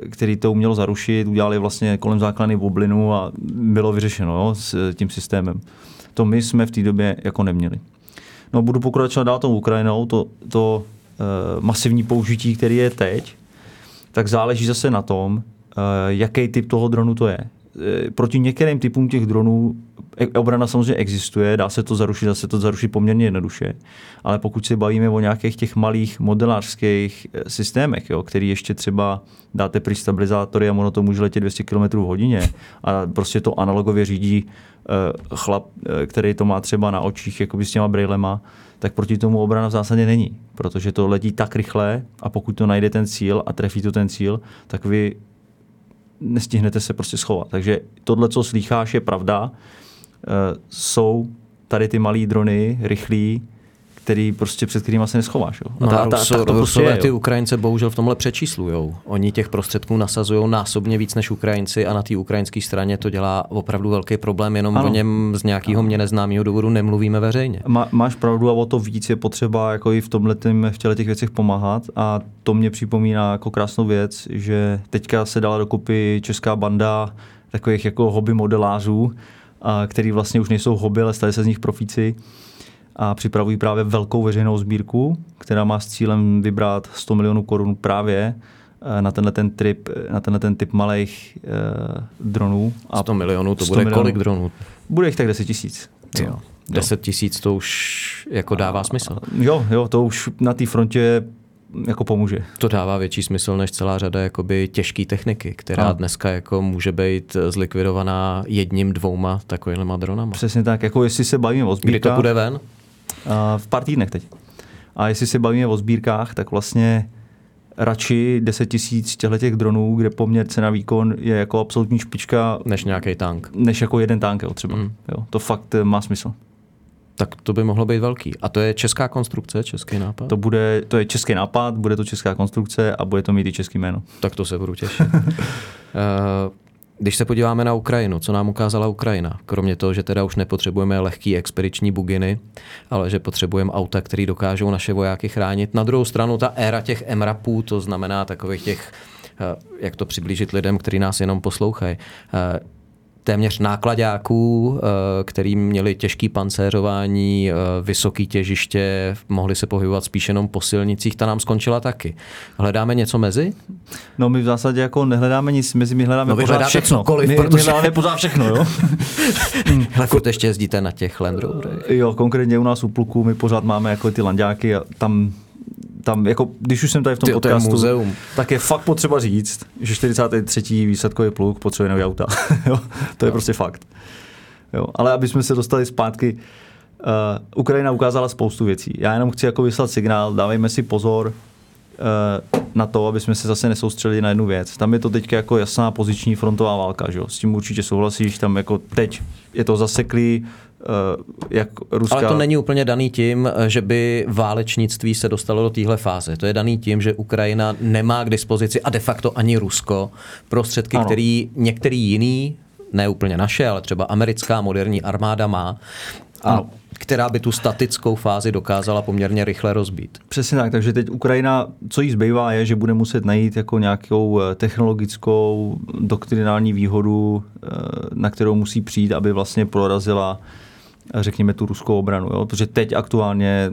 který to umělo zarušit, udělali vlastně kolem základny oblinu a bylo vyřešeno jo, s tím systémem. To my jsme v té době jako neměli. No budu pokračovat dál tou Ukrajinou, to, to uh, masivní použití, který je teď, tak záleží zase na tom, Eh, jaký typ toho dronu to je. Eh, proti některým typům těch dronů e, obrana samozřejmě existuje, dá se to zarušit, dá se to zarušit poměrně jednoduše, ale pokud se bavíme o nějakých těch malých modelářských eh, systémech, jo, který ještě třeba dáte při stabilizátory a ono to může letět 200 km v hodině a prostě to analogově řídí chlap, který to má třeba na očích jakoby s těma brýlema, tak proti tomu obrana v zásadě není, protože to letí tak rychle a pokud to najde ten cíl a trefí to ten cíl, tak vy nestihnete se prostě schovat. Takže tohle, co slýcháš, je pravda. E, jsou tady ty malý drony, rychlí, který prostě před kterými se neschováš. Jo. A no, ta, ta, ta, to prostě je, ty Ukrajince bohužel v tomhle přečíslují. Oni těch prostředků nasazují násobně víc než Ukrajinci a na té ukrajinské straně to dělá opravdu velký problém, jenom ano. o něm z nějakého mě neznámého důvodu nemluvíme veřejně. Má, máš pravdu a o to víc je potřeba jako i v tomhle v těle těch věcech pomáhat a to mě připomíná jako krásnou věc, že teďka se dala dokupy česká banda takových jako hobby modelářů, a který vlastně už nejsou hobby, ale stali se z nich profíci a připravují právě velkou veřejnou sbírku, která má s cílem vybrat 100 milionů korun právě eh, na tenhle ten trip, na tenhle ten typ malých uh, dronů. A 100 milionů, to 100 bude milionů, kolik dronů? Bude jich tak 10 tisíc. 10 tisíc to už jako dává a, smysl. Jo, jo, to už na té frontě jako pomůže. To dává větší smysl než celá řada jakoby těžké techniky, která a. dneska jako může být zlikvidovaná jedním, dvouma takovými dronama. Přesně tak, jako jestli se bavíme o sbírkách. Kdy to bude ven? V pár týdnech teď. A jestli se bavíme o sbírkách, tak vlastně radši 10 tisíc těchto dronů, kde poměr cena výkon je jako absolutní špička. Než nějaký tank. Než jako jeden tank, jo, třeba. Mm. Jo, to fakt eh, má smysl. Tak to by mohlo být velký. A to je česká konstrukce, český nápad? To, bude, to je český nápad, bude to česká konstrukce a bude to mít i český jméno. Tak to se budu těšit. uh, Když se podíváme na Ukrajinu, co nám ukázala Ukrajina, kromě toho, že teda už nepotřebujeme lehký expediční buginy, ale že potřebujeme auta, které dokážou naše vojáky chránit. Na druhou stranu ta éra těch MRAPů, to znamená takových těch, eh, jak to přiblížit lidem, kteří nás jenom poslouchají, eh, téměř nákladáků, eh, který měli těžký pancéřování, eh, vysoký těžiště, mohli se pohybovat spíš jenom po silnicích, ta nám skončila taky. Hledáme něco mezi? No my v zásadě jako nehledáme nic mezi, my hledáme no, pořád všechno. Cokoliv, my, protože... my hledáme pořád všechno, jo. Ale furt ještě jezdíte na těch Land Roverech. Jo, konkrétně u nás u pluku my pořád máme jako ty landáky a tam tam, jako, když už jsem tady v tom Ty, podcastu, to muzeum. tak je fakt potřeba říct, že 43. výsadkový pluk potřebuje nový auta. jo? To je jo. prostě fakt. Jo? Ale aby jsme se dostali zpátky, uh, Ukrajina ukázala spoustu věcí. Já jenom chci jako vyslat signál, dávejme si pozor uh, na to, aby jsme se zase nesoustředili na jednu věc. Tam je to teď jako jasná poziční frontová válka, že jo? s tím určitě souhlasíš, tam jako teď je to zaseklý, jak ruská... Ale to není úplně daný tím, že by válečnictví se dostalo do téhle fáze. To je daný tím, že Ukrajina nemá k dispozici a de facto ani Rusko prostředky, ano. který některý jiný, ne úplně naše, ale třeba americká moderní armáda má. A ano která by tu statickou fázi dokázala poměrně rychle rozbít. Přesně tak, takže teď Ukrajina, co jí zbývá, je, že bude muset najít jako nějakou eh, technologickou doktrinální výhodu, eh, na kterou musí přijít, aby vlastně prorazila řekněme, tu ruskou obranu. Jo? Protože teď aktuálně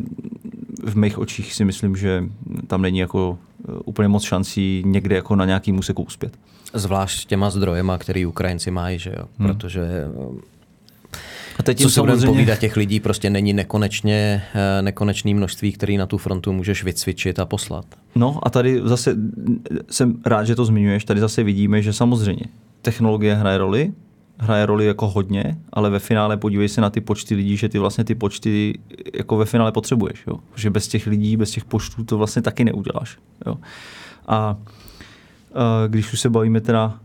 v mých očích si myslím, že tam není jako eh, úplně moc šancí někde jako na nějaký úseku uspět. Zvlášť těma zdrojema, který Ukrajinci mají, že jo? Hmm. Protože eh, a teď co si budeme povídat, těch lidí prostě není nekonečně, eh, nekonečné množství, který na tu frontu můžeš vycvičit a poslat. No a tady zase jsem rád, že to zmiňuješ, tady zase vidíme, že samozřejmě technologie hraje roli, hraje roli jako hodně, ale ve finále podívej se na ty počty lidí, že ty vlastně ty počty jako ve finále potřebuješ. Jo? Že bez těch lidí, bez těch počtů to vlastně taky neuděláš. Jo? A, když už se bavíme teda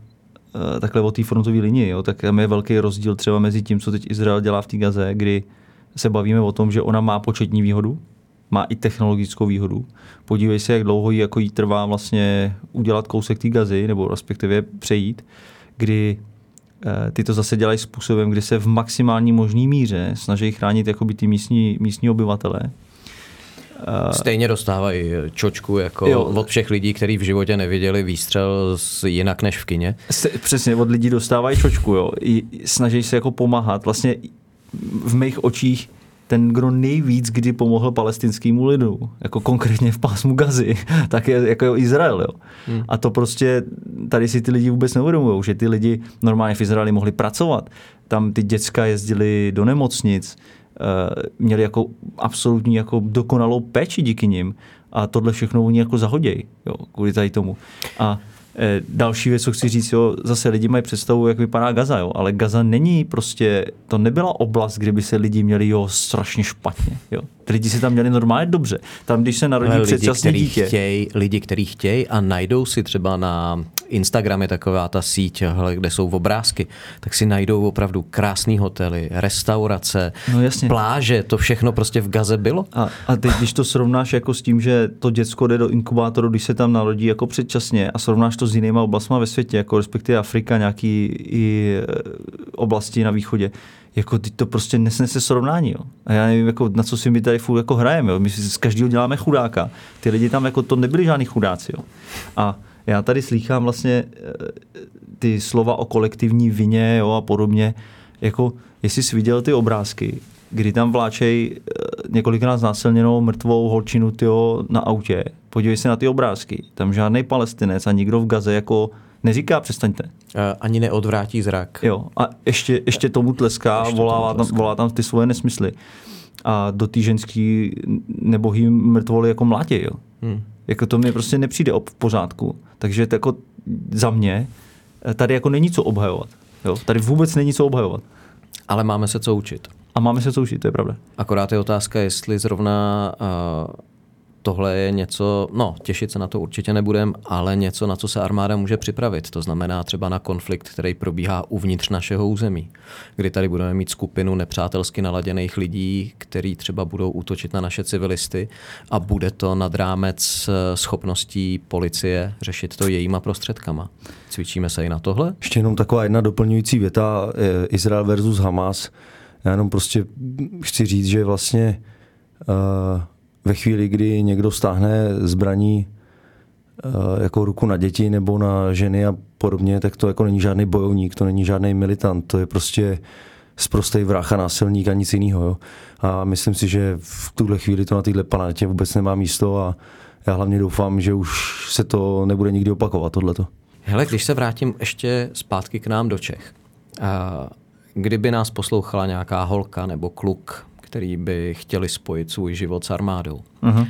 takhle o té frontové linii, jo, tak tam je velký rozdíl třeba mezi tím, co teď Izrael dělá v té Gaze, kdy se bavíme o tom, že ona má početní výhodu, má i technologickou výhodu. Podívej se, jak dlouho jí, jako jí trvá vlastně udělat kousek té gazy, nebo respektive přejít, kdy ty to zase dělají způsobem, kdy se v maximální možný míře snaží chránit jakoby ty místní, místní obyvatele. Eh, Stejně dostávají čočku jako jo. od všech lidí, kteří v životě neviděli výstřel jinak než v kině. Přesně, od lidí dostávají čočku. Jo. I snaží se jako pomáhat. Vlastně v mých očích ten, kdo nejvíc kdy pomohl palestinskému lidu, jako konkrétně v pásmu Gazy, tak je jako Izrael. Jo. Hmm. A to prostě tady si ty lidi vůbec neuvědomují, že ty lidi normálně v Izraeli mohli pracovat. Tam ty děcka jezdili do nemocnic, uh, měli jako absolutní jako dokonalou péči díky nim a tohle všechno oni jako zahodějí, jo, kvůli tady tomu. A Eh, další věc, co chci říct, jo, zase lidi mají představu, jak vypadá Gaza, jo, ale Gaza není prostě, to nebyla oblast, kde by se lidi měli jo, strašně špatně. Jo. Ty lidi si tam měli normálně dobře. Tam, když se narodí předčasně dítě. Chtěj, lidi, kteří chtějí a najdou si třeba na Instagram je taková ta síť, kde jsou obrázky, tak si najdou opravdu krásné hotely, restaurace, no jasně. pláže, to všechno prostě v Gaze bylo. A, a teď, když to srovnáš jako s tím, že to děcko jde do inkubátoru, když se tam narodí jako předčasně a srovnáš to s jinýma oblastmi ve světě, jako respektive Afrika, nějaký i e, oblasti na východě, jako ty to prostě nesnese srovnání. Jo. A já nevím, jako, na co si my tady furt jako hrajeme. Jo. My si z každého děláme chudáka. Ty lidi tam jako to nebyli žádní chudáci. Jo. A já tady slýchám vlastně eh, ty slova o kolektivní vině jo, a podobně. Jako, jestli jsi viděl ty obrázky, kdy tam vláčej eh, několikrát znásilněnou mrtvou holčinu tyjo, na autě. Podívej se na ty obrázky. Tam žádný palestinec a nikdo v Gaze jako neříká přestaňte. Ani neodvrátí zrak. Jo, a ještě, ještě tomu tleská, ještě volá, tomu tleská. Tam, volá tam ty svoje nesmysly. A do té ženský nebohý mrtvoly jako mlátě, jo. Hmm. Jako to mi prostě nepřijde v pořádku. Takže to jako za mě eh, tady jako není co obhajovat. Jo? Tady vůbec není co obhajovat. Ale máme se co učit. A máme se co učit, to je pravda. Akorát je otázka, jestli zrovna uh, tohle je něco, no těšit se na to určitě nebudem, ale něco, na co se armáda může připravit. To znamená třeba na konflikt, který probíhá uvnitř našeho území, kdy tady budeme mít skupinu nepřátelsky naladěných lidí, kteří třeba budou útočit na naše civilisty a bude to nad rámec eh, schopností policie řešit to jejíma prostředkama. Cvičíme se i na tohle? Ještě jenom taková jedna doplňující věta, eh, Izrael versus Hamas. Já jenom prostě chci říct, že vlastně uh, ve chvíli, kdy někdo stáhne zbraní jako ruku na děti nebo na ženy a podobně, tak to jako není žádný bojovník, to není žádný militant, to je prostě zprostej vrah a násilník a nic jiného. A myslím si, že v tuhle chvíli to na této planetě vůbec nemá místo a já hlavně doufám, že už se to nebude nikdy opakovat, tohleto. Hele, když se vrátím ještě zpátky k nám do Čech, a kdyby nás poslouchala nějaká holka nebo kluk, který by chtěli spojit svůj život s armádou, uh-huh.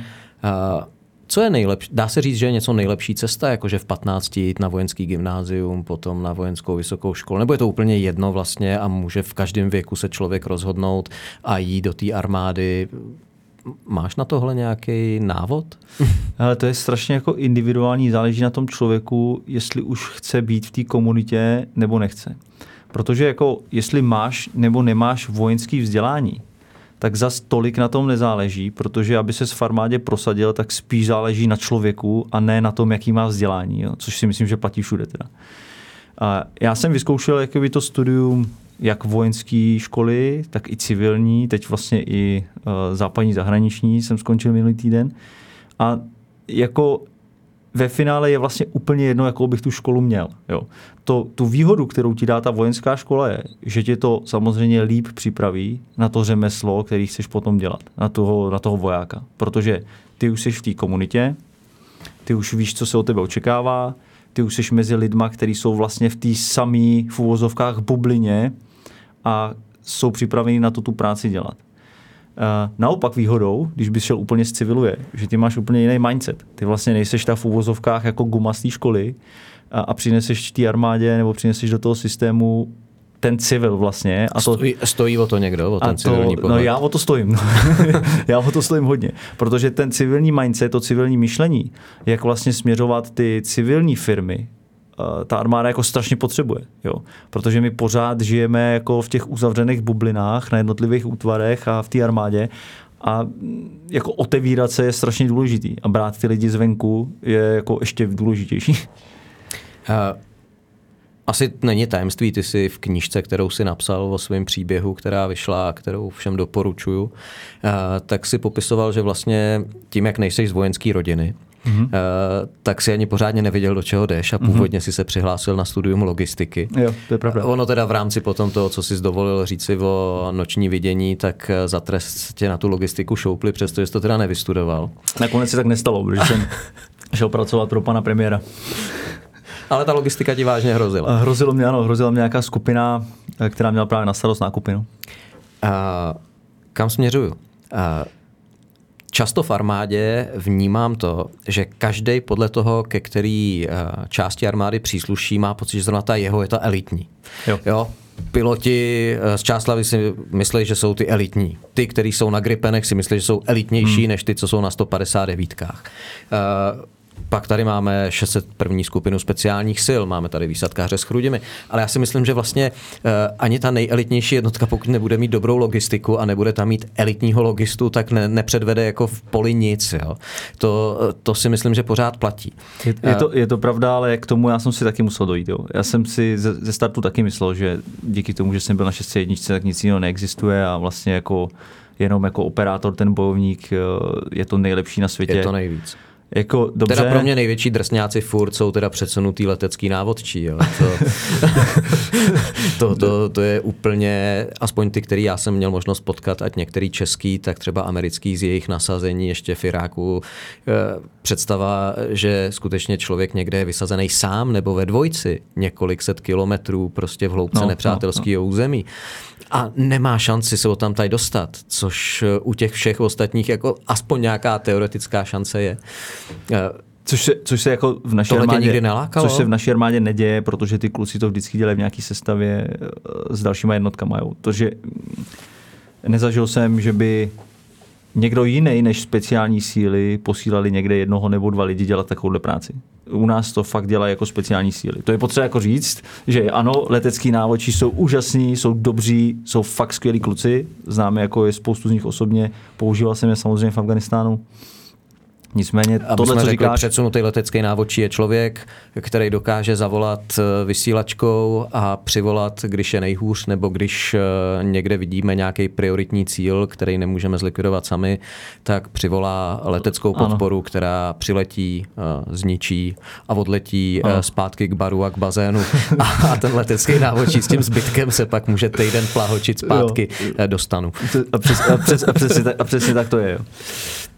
co je nejlepší? Dá se říct, že je něco nejlepší cesta, jakože v 15 jít na vojenský gymnázium, potom na vojenskou vysokou školu, nebo je to úplně jedno vlastně a může v každém věku se člověk rozhodnout a jít do té armády Máš na tohle nějaký návod? Ale to je strašně jako individuální, záleží na tom člověku, jestli už chce být v té komunitě nebo nechce. Protože jako jestli máš nebo nemáš vojenský vzdělání, tak zas tolik na tom nezáleží, protože aby se s farmádě prosadil, tak spíš záleží na člověku a ne na tom, jaký má vzdělání, jo? což si myslím, že platí všude. Teda. A já jsem vyzkoušel jakoby to studium jak vojenské školy, tak i civilní, teď vlastně i uh, západní zahraniční jsem skončil minulý týden. A jako ve finále je vlastně úplně jedno, jakou bych tu školu měl. Jo. To, tu výhodu, kterou ti dá ta vojenská škola, je, že tě to samozřejmě líp připraví na to řemeslo, který chceš potom dělat, na toho, na toho vojáka. Protože ty už jsi v té komunitě, ty už víš, co se od tebe očekává, ty už jsi mezi lidma, kteří jsou vlastně v té samé v úvozovkách bublině a jsou připraveni na to tu práci dělat. Uh, naopak výhodou, když bys šel úplně z civilu, je, že ty máš úplně jiný mindset. Ty vlastně nejseš ta v úvozovkách jako guma z té školy a, a přineseš té armádě nebo přineseš do toho systému ten civil vlastně. A to, stojí, stojí o to někdo, o ten to, civilní pohled? No já o to stojím. No. já o to stojím hodně. Protože ten civilní mindset, to civilní myšlení, jak vlastně směřovat ty civilní firmy Eh, ta armáda jako strašně potřebuje. Jo? Protože my pořád žijeme jako v těch uzavřených bublinách na jednotlivých útvarech a v té armádě a mm, jako otevírat se je strašně důležitý a brát ty lidi zvenku je jako ještě důležitější. Uh, asi není tajemství, ty jsi v knížce, kterou si napsal o svém příběhu, která vyšla a kterou všem doporučuju, uh, tak si popisoval, že vlastně tím, jak nejseš z vojenské rodiny, mm-hmm. uh, tak si ani pořádně nevěděl, do čeho jdeš a mhm. původně mm-hmm. si se přihlásil na studium logistiky. Jo, to je pravda. Ono teda v rámci potom toho, co jsi dovolil říci o noční vidění, tak eh, za trest tě na tu logistiku šoupli, přestože jsi to teda nevystudoval. Nakonec se tak nestalo, protože jsem šel pracovat pro pana premiéra. Ale ta logistika ti vážně hrozila. Hrozilo mě, ano, hrozila mě nějaká skupina, eh, která měla právě na starost nákupinu. A kam směřuju? A Často v armádě vnímám to, že každý podle toho, ke který eh, části armády přísluší, má pocit, že zrovna ta jeho je ta elitní. Jo. jo? Piloti eh, z Čáslavy si myslí, že jsou ty elitní. Ty, kteří jsou na Gripenech, si myslí, že jsou elitnější hmm. než ty, co jsou na 159. Pak tady máme 601. skupinu speciálních sil, máme tady výsadkáře s chrudimi, ale já si myslím, že vlastně uh, ani ta nejelitnější jednotka, pokud nebude mít dobrou logistiku a nebude tam mít elitního logistu, tak ne, nepředvede jako v poli nic. Jo. To, to si myslím, že pořád platí. Je, je, to, je to pravda, ale k tomu já jsem si taky musel dojít. Jo. Já jsem si ze, ze startu taky myslel, že díky tomu, že jsem byl na 601, tak nic jiného neexistuje a vlastně jako jenom jako operátor, ten bojovník eh, je to nejlepší na světě. Je to nejvíc. Jako, dobře. Teda pro mě největší drsňáci furt jsou teda předsunutý letecký návodčí. Jo. To, to, to, to, je úplně, aspoň ty, který já jsem měl možnost potkat, ať některý český, tak třeba americký z jejich nasazení ještě v Iráku. Eh, představa, že skutečně člověk někde je vysazený sám nebo ve dvojci několik set kilometrů prostě v hloubce no, nepřátelského no, no. území a nemá šanci se o tam tady dostat, což u těch všech ostatních jako aspoň nějaká teoretická šance je. Eh, což se, což se jako v naší armádě, nikdy což se v naší armádě neděje, protože ty kluci to vždycky dělají v nějaký sestavě eh, s dalšíma jednotkama. Jo. To, že nezažil jsem, že by někdo jiný než speciální síly posílali někde jednoho nebo dva lidi dělat takovouhle práci. U nás to fakt dělají jako speciální síly. To je potřeba jako říct, že ano, letecký návodčí jsou úžasní, jsou dobří, jsou fakt skvělí kluci. Známe jako je spoustu z nich osobně, používal jsem je samozřejmě v Afganistánu. Nicméně Aby tohle, jsme co řekli, říkáš, předsunutý letecký návodčí je člověk, který dokáže zavolat eh, vysílačkou a přivolat, když je nejhůř, nebo když eh, někde vidíme nějaký prioritní cíl, který nemůžeme zlikvidovat sami, tak přivolá leteckou Ano. podporu, která přiletí, eh, zničí a odletí Ano. zpátky k baru a k bazénu. A, ten letecký návodčí s tím zbytkem se pak může týden plahočit zpátky eh, do stanu. A, přes, a, přes, a, přesně, tak, a přesně tak to je.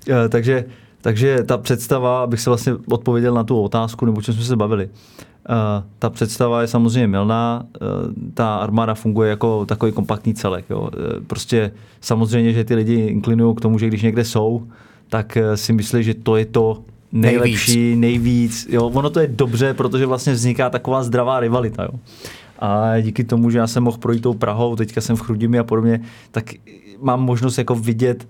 Jo. Takže, takže ta představa, abych se vlastně odpověděl na tu otázku, nebo o čem jsme se bavili, eh, ta představa je samozřejmě milná, eh, ta armáda funguje jako takový kompaktní celek. Jo. Eh, Prostě samozřejmě, že ty lidi inklinují k tomu, že když někde jsou, tak si myslí, že to je to nejlepší, nejvíc. Jo. Ono to je dobře, protože vlastně vzniká taková zdravá rivalita. Jo. A díky tomu, že já jsem mohl projít tou Prahou, teďka jsem v Chrudimi a podobně, tak mám možnost jako vidět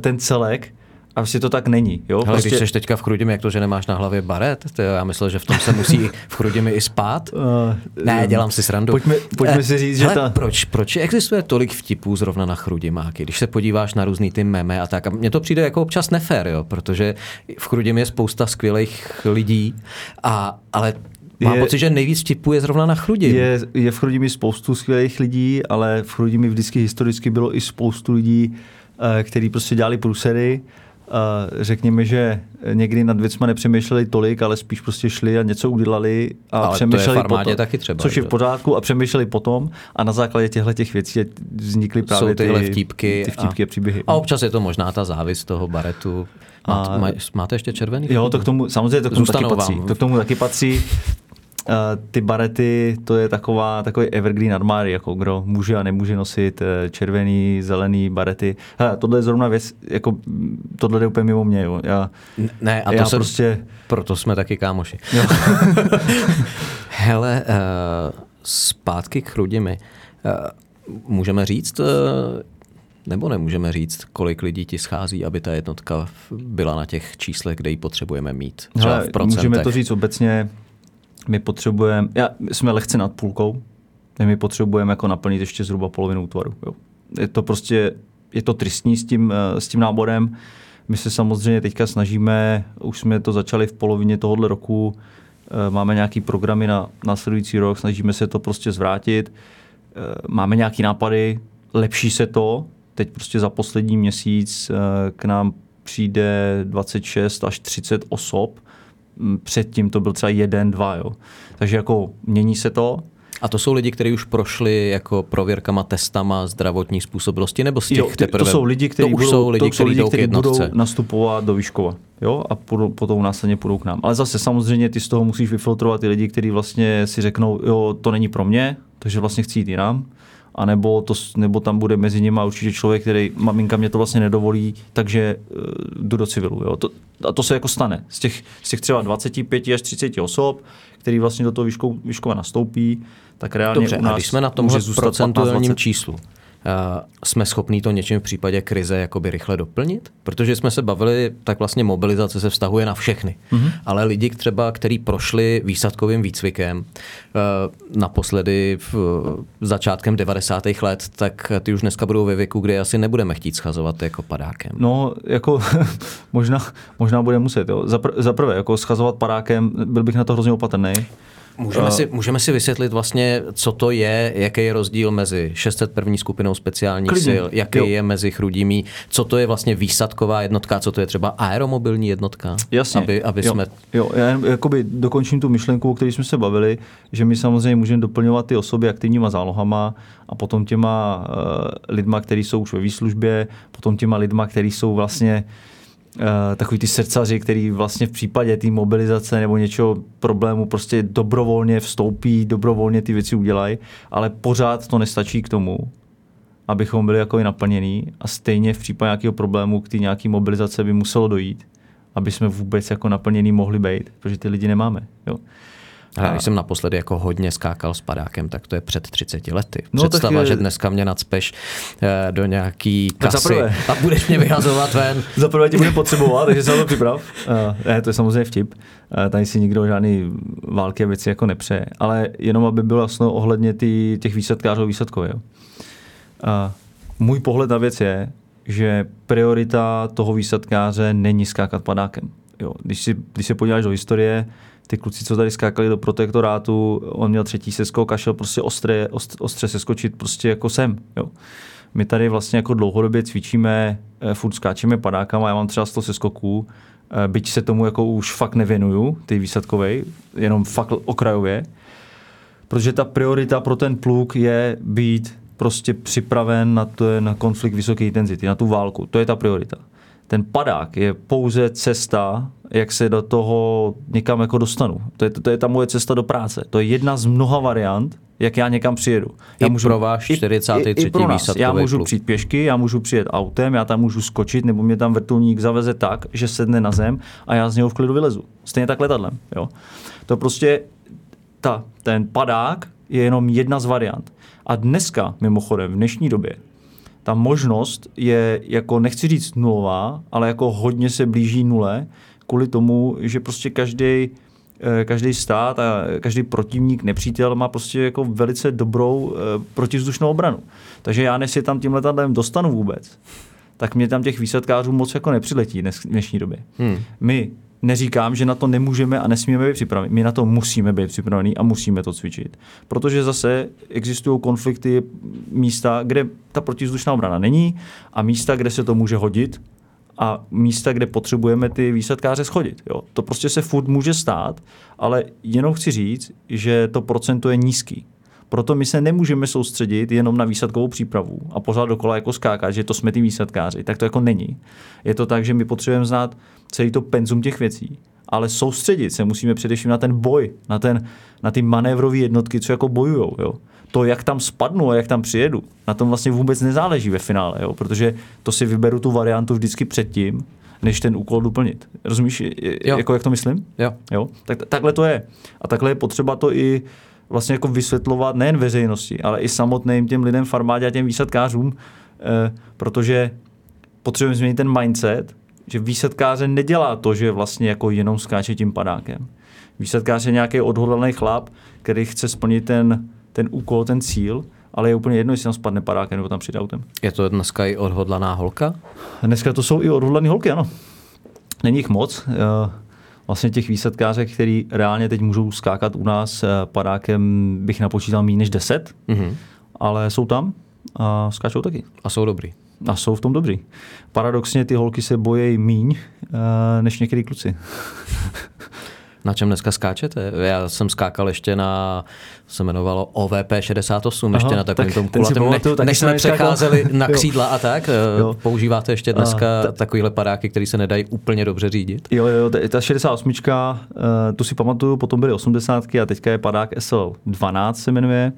ten celek a prostě to tak není. Jo? Hele, prostě, když jsi teďka v Chrudimi, jak to, že nemáš na hlavě baret, to já myslel, že v tom se musí v Chrudimi i spát. Uh, Ne, dělám si srandu. Pojďme, pojďme Eh, si říct, že ta... proč, proč existuje tolik vtipů zrovna na Chrudimáky? Když se podíváš na různý ty meme a tak, a mně to přijde jako občas nefér, jo, protože v Chrudim je spousta skvělých lidí, a, ale mám Je- pocit, že nejvíc vtipů je zrovna na Chrudim. Je, je v Chrudimi spoustu skvělých lidí, ale v Chrudimi vždycky historicky bylo i spoustu lidí, eh, kteří prostě dělali průsery. Řekněme, že někdy nad věcma nepřemýšleli tolik, ale spíš prostě šli a něco udělali a Ale to je přemýšleli v potom, taky třeba, Což je v pořádku a přemýšleli potom a na základě těchto těch věcí vznikly právě Jsou tyhle ty, vtípky, ty vtípky a, příběhy. A občas je to možná ta závist toho baretu. Máte, A- máte ještě červený? Jo, to k tomu, samozřejmě to k tomu taky patří. vám. To k tomu taky patří. Uh, ty barety, to je taková, takový evergreen armády, jako kdo může a nemůže nosit eh, červený, zelený barety. Hele, tohle je zrovna věc, jako tohle je úplně mimo mě. Jo. Já, Ne, a to já se, prostě, proto jsme taky kámoši. jo. Hele, uh, zpátky k Chrudimi. Uh, můžeme říct, uh, nebo nemůžeme říct, kolik lidí ti schází, aby ta jednotka byla na těch číslech, kde ji potřebujeme mít? Třeba Hele, v procentech. můžeme to říct obecně, my potřebujeme, já, jsme lehce nad půlkou, my potřebujeme jako naplnit ještě zhruba polovinu útvaru. Jo. Je to prostě, je to tristní s tím, eh, s tím náborem. My se samozřejmě teďka snažíme, už jsme to začali v polovině tohohle roku, eh, máme nějaký programy na následující rok, snažíme se to prostě zvrátit. Eh, Máme nějaký nápady, lepší se to. Teď prostě za poslední měsíc k nám přijde 26 až 30 osob. Předtím to byl třeba jeden, dva. Jo. Takže jako mění se to. A to jsou lidi, kteří už prošli jako prověrkama, testama zdravotní způsobilosti, nebo z těch Jo, ty, teprve... to jsou lidi, kteří budou, jsou lidi, to jsou kteří lidi, kteří budou nastupovat do Výškova. Jo? A budou, potom následně půjdou k nám. Ale zase samozřejmě ty z toho musíš vyfiltrovat ty lidi, kteří vlastně si řeknou, jo, to není pro mě, takže vlastně chci jít jinam. A nebo, to, nebo tam bude mezi nimi určitě člověk, který, maminka mě to vlastně nedovolí, takže uh, jdu do civilu. Jo? To, a to se jako stane. Z těch, z těch třeba 25 až 30 osob, který vlastně do toho výškou, výškova nastoupí, tak reálně Dobře, u nás a když jsme na zůstat procentuálním 15-20. číslu, jsme schopní to něčím v případě krize jakoby rychle doplnit? Protože jsme se bavili, tak vlastně mobilizace se vztahuje na všechny. Mhm. Mm-hmm. Ale lidi třeba, kteří prošli výsadkovým výcvikem uh, naposledy v uh, začátkem 90. let, tak ty už dneska budou ve věku, kdy asi nebudeme chtít schazovat jako padákem. No, jako možná, možná bude muset. Jo. Zapr- zaprvé, jako schazovat padákem, byl bych na to hrozně opatrný. Můžeme, si, můžeme si vysvětlit vlastně, co to je, jaký je rozdíl mezi 601. skupinou speciálních Klidně, sil, jaký jo. je mezi chrudími, co to je vlastně výsadková jednotka, co to je třeba aeromobilní jednotka. Jasně. Aby, aby jo, jsme... Jo, já jen jakoby dokončím tu myšlenku, o které jsme se bavili, že my samozřejmě můžeme doplňovat ty osoby aktivníma zálohama a potom těma uh, lidma, kteří jsou už ve výslužbě, potom těma lidma, kteří jsou vlastně uh, takový ty srdcaři, který vlastně v případě té mobilizace nebo něčeho problému prostě dobrovolně vstoupí, dobrovolně ty věci udělají, ale pořád to nestačí k tomu, abychom byli jako naplnění a stejně v případě nějakého problému k té nějaké mobilizace by muselo dojít, aby jsme vůbec jako naplnění mohli být, protože ty lidi nemáme. Jo. Já když jsem naposledy jako hodně skákal s padákem, tak to je před 30 lety. No, Představa, je- že dneska mě nacpeš eh, do nějaký kasy a budeš mě vyhazovat ven. Za prvé tě budeme potřebovat, takže se to připrav. Uh, to je samozřejmě vtip. Uh, tady si nikdo žádný války a věci jako nepřeje. Ale jenom, aby bylo jasno ohledně ty, těch výsadkářů a výsadkové. Jo. Uh, můj pohled na věc je, že priorita toho výsadkáře není skákat padákem. Jo. Když, si, když se podíváš do historie, ty kluci, co tady skákali do protektorátu, on měl třetí seskok a šel prostě ostře, ost, ostře seskočit prostě jako sem. Jo. My tady vlastně jako dlouhodobě cvičíme, eh, furt skáčeme padákama, já mám třeba 100 seskoků, eh, byť se tomu jako už fakt nevěnuju, ty výsadkovej, jenom fakt okrajově, protože ta priorita pro ten pluk je být prostě připraven na ten konflikt vysoké intenzity, na tu válku. To je ta priorita. Ten padák je pouze cesta, jak se do toho někam jako dostanu. To je, to je ta moje cesta do práce. To je jedna z mnoha variant, jak já někam přijedu. Já I můžu, pro váš 43. I, i pro nás. Já můžu klub. přijít pěšky, já můžu přijet autem, já tam můžu skočit, nebo mě tam vrtulník zaveze tak, že sedne na zem a já z něho v klidu vylezu. Stejně tak letadlem. Jo. To prostě ta, ten padák je jenom jedna z variant. A dneska, mimochodem, v dnešní době, ta možnost je jako, nechci říct nulová, ale jako hodně se blíží nule, kvůli tomu, že prostě každý eh, každý stát a každý protivník, nepřítel má prostě jako velice dobrou eh, protivzdušnou obranu. Takže já než si tam tím letadlem dostanu vůbec, tak mě tam těch výsadkářů moc jako nepřiletí dnes, v dnešní době. Hmm. My neříkám, že na to nemůžeme a nesmíme být připraveni. My na to musíme být připraveni a musíme to cvičit. Protože zase existují konflikty, místa, kde ta protivzdušná obrana není a místa, kde se to může hodit a místa, kde potřebujeme ty výsadkáře schodit. Jo. To prostě se furt může stát, ale jenom chci říct, že to procento je nízký. Proto my se nemůžeme soustředit jenom na výsadkovou přípravu a pořád dokola jako skákat, že to jsme ty výsadkáři. Tak to jako není. Je to tak, že my potřebujeme znát celý to penzum těch věcí, ale soustředit se musíme především na ten boj, na, ten, na ty manévrové jednotky, co jako bojujou. Jo. To, jak tam spadnu a jak tam přijedu, na tom vlastně vůbec nezáleží ve finále, jo, protože to si vyberu tu variantu vždycky předtím, než ten úkol doplnit. Rozumíš, jo. jako jak to myslím? Jo. jo? Tak, takhle to je. A takhle je potřeba to i vlastně jako vysvětlovat nejen veřejnosti, ale i samotným těm lidem v armádě a těm výsadkářům, eh, protože potřebujeme změnit ten mindset, že výsadkáře nedělá to, že vlastně jako jenom skáče tím padákem. Výsadkář je nějaký odhodlaný chlap, který chce splnit ten, ten úkol, ten cíl, ale je úplně jedno, jestli tam spadne padákem nebo tam přijde autem. Je to dneska i odhodlaná holka? Dneska to jsou i odhodlané holky, ano. Není jich moc. Eh, vlastně těch výsadkářek, který reálně teď můžou skákat u nás eh, padákem, bych napočítal méně než 10, mm-hmm. ale jsou tam a skáčou taky. A jsou dobrý. A jsou v tom dobrý. Paradoxně ty holky se bojejí míň eh, než některý kluci. Na čem dneska skáčete? Já jsem skákal ještě na, se jmenovalo OVP 68, Aha, ještě na takovém tak tom kulatém, ne, než jsme přecházeli na křídla a tak. Eh, jo. Používáte ještě dneska a, takovýhle padáky, které se nedají úplně dobře řídit? Jo, jo, ta 68, uh, eh, tu si pamatuju, potom byly 80 a teďka je padák SL12 se jmenuje.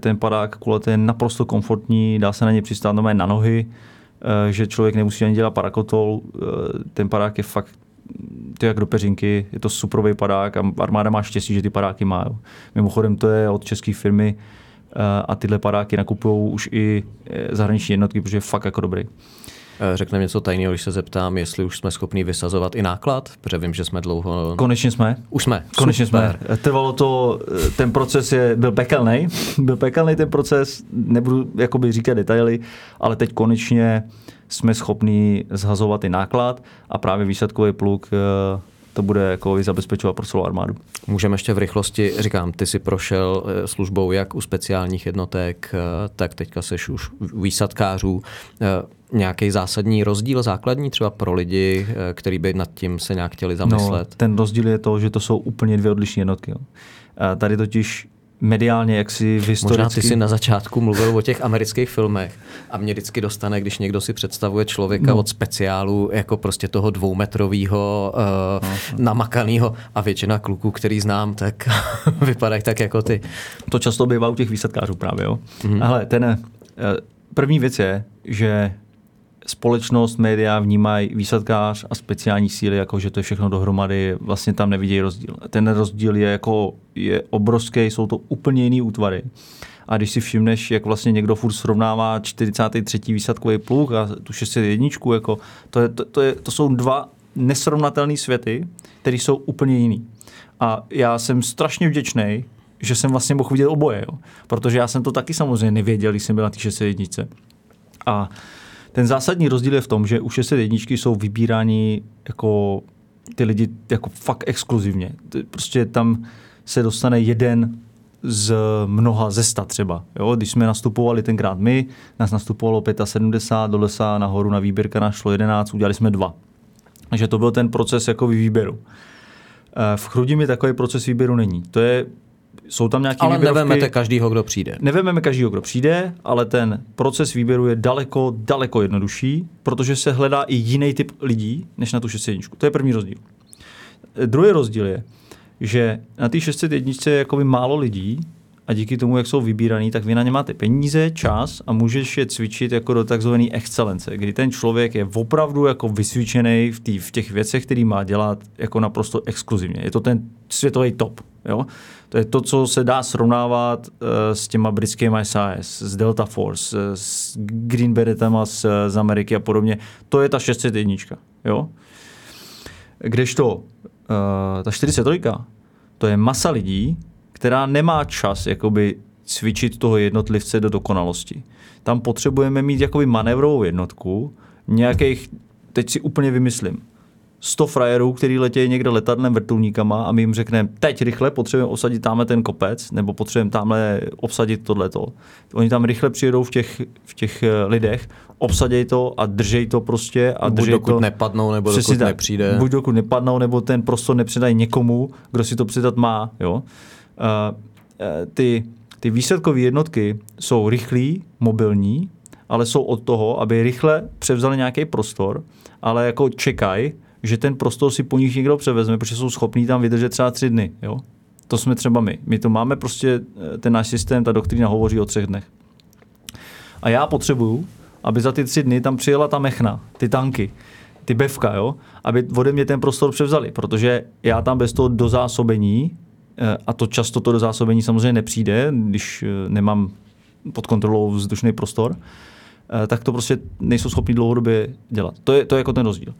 Ten padák kulatý je naprosto komfortní, dá se na ně přistát na nohy, uh, že člověk nemusí ani dělat parakotol. Ten padák je fakt to jak do peřinky, je to suprový padák a armáda má štěstí, že ty padáky má. Jo. Mimochodem to je od české firmy eh, a tyhle padáky nakupují už i eh, zahraniční jednotky, protože je fakt jako dobrý. Eh, řekneme něco tajného, když se zeptám, jestli už jsme schopni vysazovat i náklad, protože vím, že jsme dlouho... Konečně jsme. Už jsme. Konečně Super. jsme. Trvalo to, ten proces je, byl pekelný, byl pekelný ten proces, nebudu jakoby říkat detaily, ale teď konečně jsme schopni zhazovat i náklad a právě výsadkový pluk eh, to bude jako zabezpečovat pro celou armádu. Můžeme ještě v rychlosti, říkám, ty si prošel eh, službou jak u speciálních jednotek, eh, tak teďka seš už výsadkářů. Nějaký zásadní rozdíl, základní třeba pro lidi, kteří by nad tím se nějak chtěli zamyslet? No, ten rozdíl je to, že to jsou úplně dvě odlišné jednotky. Jo. Tady totiž mediálně, jak si v historicky... Možná ty si na začátku mluvil o těch amerických filmech a mě vždycky dostane, když někdo si představuje člověka no. od speciálu jako prostě toho dvoumetrového uh, no. namakaného a většina kluků, který znám, tak vypadají tak jako ty. To často bývá u těch výsadkářů právě, jo. Mm-hmm. Ale ten, uh, první věc je, že společnost, média vnímají výsadkář a speciální síly, jako že to je všechno dohromady, vlastně tam nevidějí rozdíl. Ten rozdíl je jako je obrovský, jsou to úplně jiný útvary. A když si všimneš, jak vlastně někdo furt srovnává 43. výsadkový pluk a tu 601, jako, to, je, to, to, je, to jsou dva nesrovnatelné světy, které jsou úplně jiný. A já jsem strašně vděčný, že jsem vlastně mohl vidět oboje, jo? protože já jsem to taky samozřejmě nevěděl, když jsem byl na té 601. A ten zásadní rozdíl je v tom, že u 601 jsou vybíráni jako ty lidi jako fakt exkluzivně. Prostě tam se dostane jeden z mnoha ze sta třeba. Jo? Když jsme nastupovali tenkrát my, nás nastupovalo 75, do lesa nahoru na výběrka nás šlo 11, udělali jsme dva. Takže to byl ten proces jako výběru. Eh, v Chrudimi takový proces výběru není. To je jsou tam nějaké Ale výběrovky. nevemete každýho, kdo přijde. Nevememe každýho, kdo přijde, ale ten proces výběru je daleko, daleko jednodušší, protože se hledá i jiný typ lidí, než na tu 601. To je první rozdíl. Druhý rozdíl je, že na té 601 je jakoby málo lidí a díky tomu, jak jsou vybíraný, tak vy na ně máte peníze, čas a můžeš je cvičit jako do takzvané excelence, kdy ten člověk je opravdu jako vysvědčený v, tý, v těch věcech, který má dělat jako naprosto exkluzivně. Je to ten světový top. Jo? To je to, co se dá srovnávat uh, s těma britskými SAS, s Delta Force, s Green Beretama z, z Ameriky a podobně. To je ta 601. Jo? Kdežto uh, ta 43, to je masa lidí, která nemá čas jakoby cvičit toho jednotlivce do dokonalosti. Tam potřebujeme mít jakoby manévrovou jednotku, nějakých, teď si úplně vymyslím, 100 frajerů, který letějí někde letadlem vrtulníkama a my jim řekneme, teď rychle potřebujeme osadit tamhle ten kopec, nebo potřebujeme tamhle obsadit tohleto. Oni tam rychle přijedou v těch, v těch eh, lidech, obsaděj to a držej to prostě. A Buď držej dokud to, nepadnou, nebo Přesně dokud tak. nepřijde. Buď dokud nepadnou, nebo ten prostor nepředají někomu, kdo si to předat má. Jo? Uh, uh, ty, ty výsledkové jednotky jsou rychlí, mobilní, ale jsou od toho, aby rychle převzali nějaký prostor, ale jako čekají, že ten prostor si po nich někdo převezme, protože jsou schopní tam vydržet třeba tři dny. Jo? To jsme třeba my. My to máme prostě, eh, ten náš systém, ta doktrína hovoří o třech dnech. A já potřebuju, aby za ty tři dny tam přijela ta mechna, ty tanky, ty bevka, jo? aby ode mě ten prostor převzali, protože já tam bez toho dozásobení, eh, a to často to dozásobení samozřejmě nepřijde, když eh, nemám pod kontrolou vzdušný prostor, tak to prostě nejsou schopni dlouhodobě dělat. To je, to je jako ten rozdíl.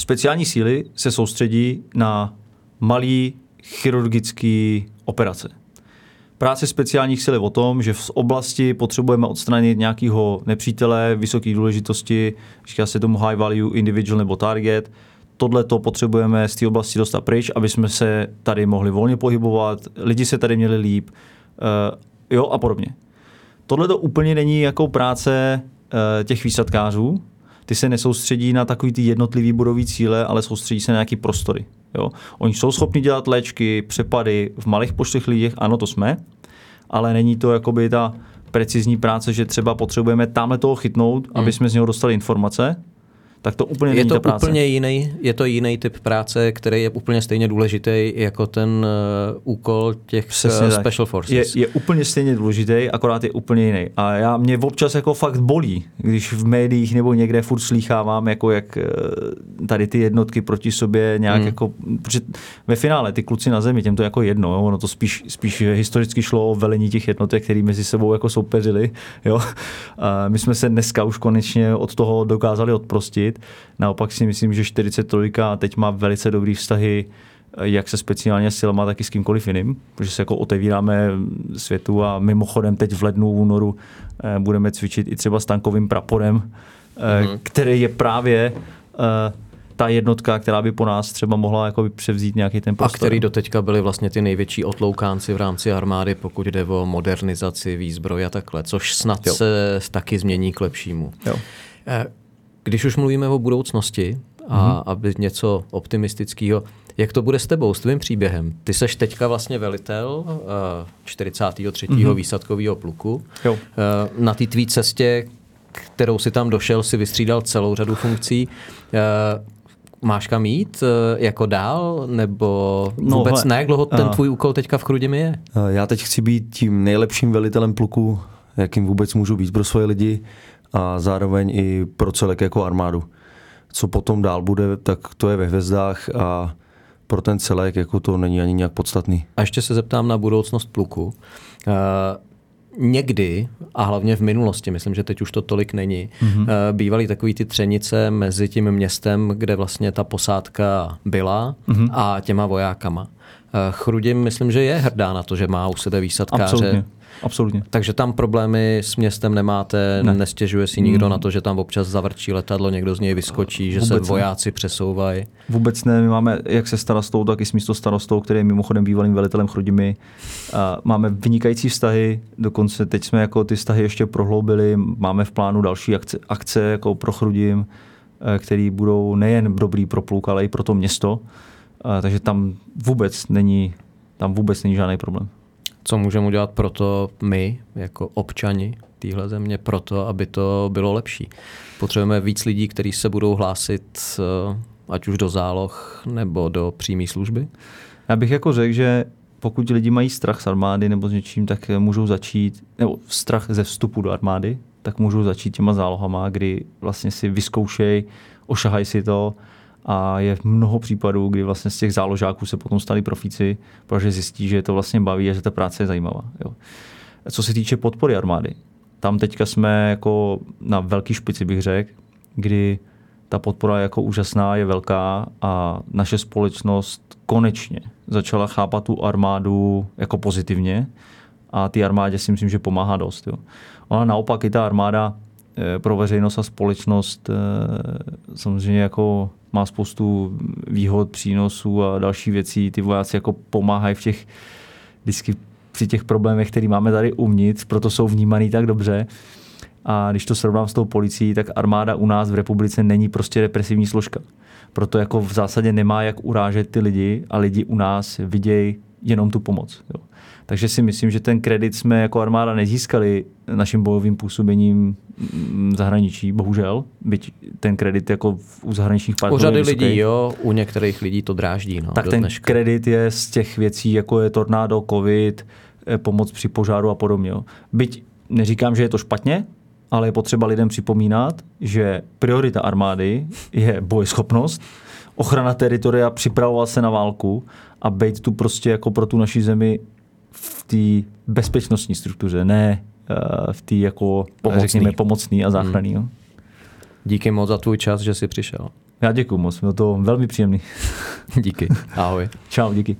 Speciální síly se soustředí na malý chirurgické operace. Práce speciálních sil je o tom, že v oblasti potřebujeme odstranit nějakého nepřítele vysoké důležitosti, říká se tomu high value individual nebo target. Tohle to potřebujeme z té oblasti dostat pryč, aby jsme se tady mohli volně pohybovat, lidi se tady měli líp, uh, jo a podobně. Tohle to úplně není jako práce uh, těch výsadkářů, ty se nesoustředí na takový ty jednotlivý budový cíle, ale soustředí se na nějaký prostory. Jo? Oni jsou schopni dělat léčky, přepady v malých počtech lidech, ano, to jsme, ale není to jakoby ta precizní práce, že třeba potřebujeme tamhle toho chytnout, aby jsme z něho dostali informace, tak to úplně Je není to ta práce. úplně jiný, je to jiný typ práce, který je úplně stejně důležitý jako ten uh, úkol těch Přesně uh, tak. special forces. Je, je úplně stejně důležitý, akorát je úplně jiný. A já mě občas jako fakt bolí, když v médiích nebo někde furt slýchávám, jako jak eh, tady ty jednotky proti sobě nějak Hmm. jako, protože ve finále ty kluci na zemi, těm to jako jedno, jo? ono to spíš, spíš historicky šlo o velení těch jednotek, který mezi sebou jako soupeřili, jo. A my jsme se dneska už konečně od toho dokázali odprostit. Naopak si myslím, že 43 teď má velice dobrý vztahy jak se speciálně silama, tak i s kýmkoliv jiným, protože se jako otevíráme světu a mimochodem teď v lednu, únoru eh, budeme cvičit i třeba s tankovým praporem, mm-hmm. který je právě eh, ta jednotka, která by po nás třeba mohla jakoby převzít nějaký ten A prostor. který doteďka byli vlastně ty největší otloukánci v rámci armády, pokud jde o modernizaci, výzbroj a takhle, což snad Jo. se taky změní k lepšímu. Jo. Když už mluvíme o budoucnosti a Mhm. aby něco optimistického, jak to bude s tebou, s tvým příběhem? Ty seš teďka vlastně velitel eh, 43. Mhm. výsadkového pluku. Jo. Eh, Na té tvý cestě, kterou si tam došel, si vystřídal celou řadu funkcí. Eh, Máš kam jít jako dál, nebo No, vůbec hele, ne? Jak dlouho ten tvůj úkol teďka v Chrudimi je? Já teď chci být tím nejlepším velitelem pluku, jakým vůbec můžu být pro svoje lidi a zároveň i pro celek jako armádu. Co potom dál bude, tak to je ve hvězdách a pro ten celek jako to není ani nějak podstatný. A ještě se zeptám na budoucnost pluku. Uh, někdy, a hlavně v minulosti, myslím, že teď už to tolik není, mm-hmm. uh, bývaly takový ty třenice mezi tím městem, kde vlastně ta posádka byla mm-hmm. a těma vojákama. Uh, Chrudim myslím, že je hrdá na to, že má u sebe výsadkáře. Absolutně. Absolutně. Takže tam problémy s městem nemáte, ne. nestěžuje si nikdo mm. na to, že tam občas zavrčí letadlo, někdo z něj vyskočí, že Vůbec se vojáci ne. přesouvají. Vůbec ne, my máme jak se starostou, tak i s místo starostou, který je mimochodem bývalým velitelem Chrudimi. A máme vynikající vztahy, dokonce teď jsme jako ty vztahy ještě prohloubili, máme v plánu další akce, akce jako pro Chrudim, eh, který budou nejen dobrý pro pluk, ale i pro to město. Takže tam vůbec není, tam vůbec není žádný problém co můžeme udělat pro to my, jako občani téhle země, pro to, aby to bylo lepší. Potřebujeme víc lidí, kteří se budou hlásit eh, ať už do záloh nebo do přímé služby? Já bych jako řekl, že pokud lidi mají strach z armády nebo s něčím, tak můžou začít, nebo strach ze vstupu do armády, tak můžou začít těma zálohama, kdy vlastně si vyzkoušej, ošahají si to, a je mnoho případů, kdy vlastně z těch záložáků se potom stali profíci, protože zjistí, že to vlastně baví a že ta práce je zajímavá. Jo. Co se týče podpory armády, tam teďka jsme jako na velký špici, bych řekl, kdy ta podpora je jako úžasná, je velká a naše společnost konečně začala chápat tu armádu jako pozitivně a ty armádě si myslím, že pomáhá dost. Jo. Ona naopak i ta armáda eh, pro veřejnost a společnost eh, samozřejmě jako má spoustu výhod, přínosů a další věcí. Ty vojáci jako pomáhají v těch vždycky při těch problémech, které máme tady uvnitř, proto jsou vnímaný tak dobře. A když to srovnám s tou policií, tak armáda u nás v republice není prostě represivní složka. Proto jako v zásadě nemá jak urážet ty lidi a lidi u nás vidějí jenom tu pomoc. Jo. Takže si myslím, že ten kredit jsme jako armáda nezískali naším bojovým působením v zahraničí, bohužel, byť ten kredit jako u zahraničních partnerů U řady lidí, jo, u některých lidí to dráždí. No, tak ten dneška. kredit je z těch věcí, jako je tornádo, covid, eh, pomoc při požáru a podobně. Jo. Byť neříkám, že je to špatně, ale je potřeba lidem připomínat, že priorita armády je bojeschopnost, ochrana teritoria, připravovat se na válku a být tu prostě jako pro tu naši zemi v té bezpečnostní struktuře, ne uh, v té jako řekněme, pomocný a záchranný. Hmm. Díky moc za tvůj čas, že jsi přišel. Já děkuji moc, bylo to velmi příjemný. díky, ahoj. Čau, díky.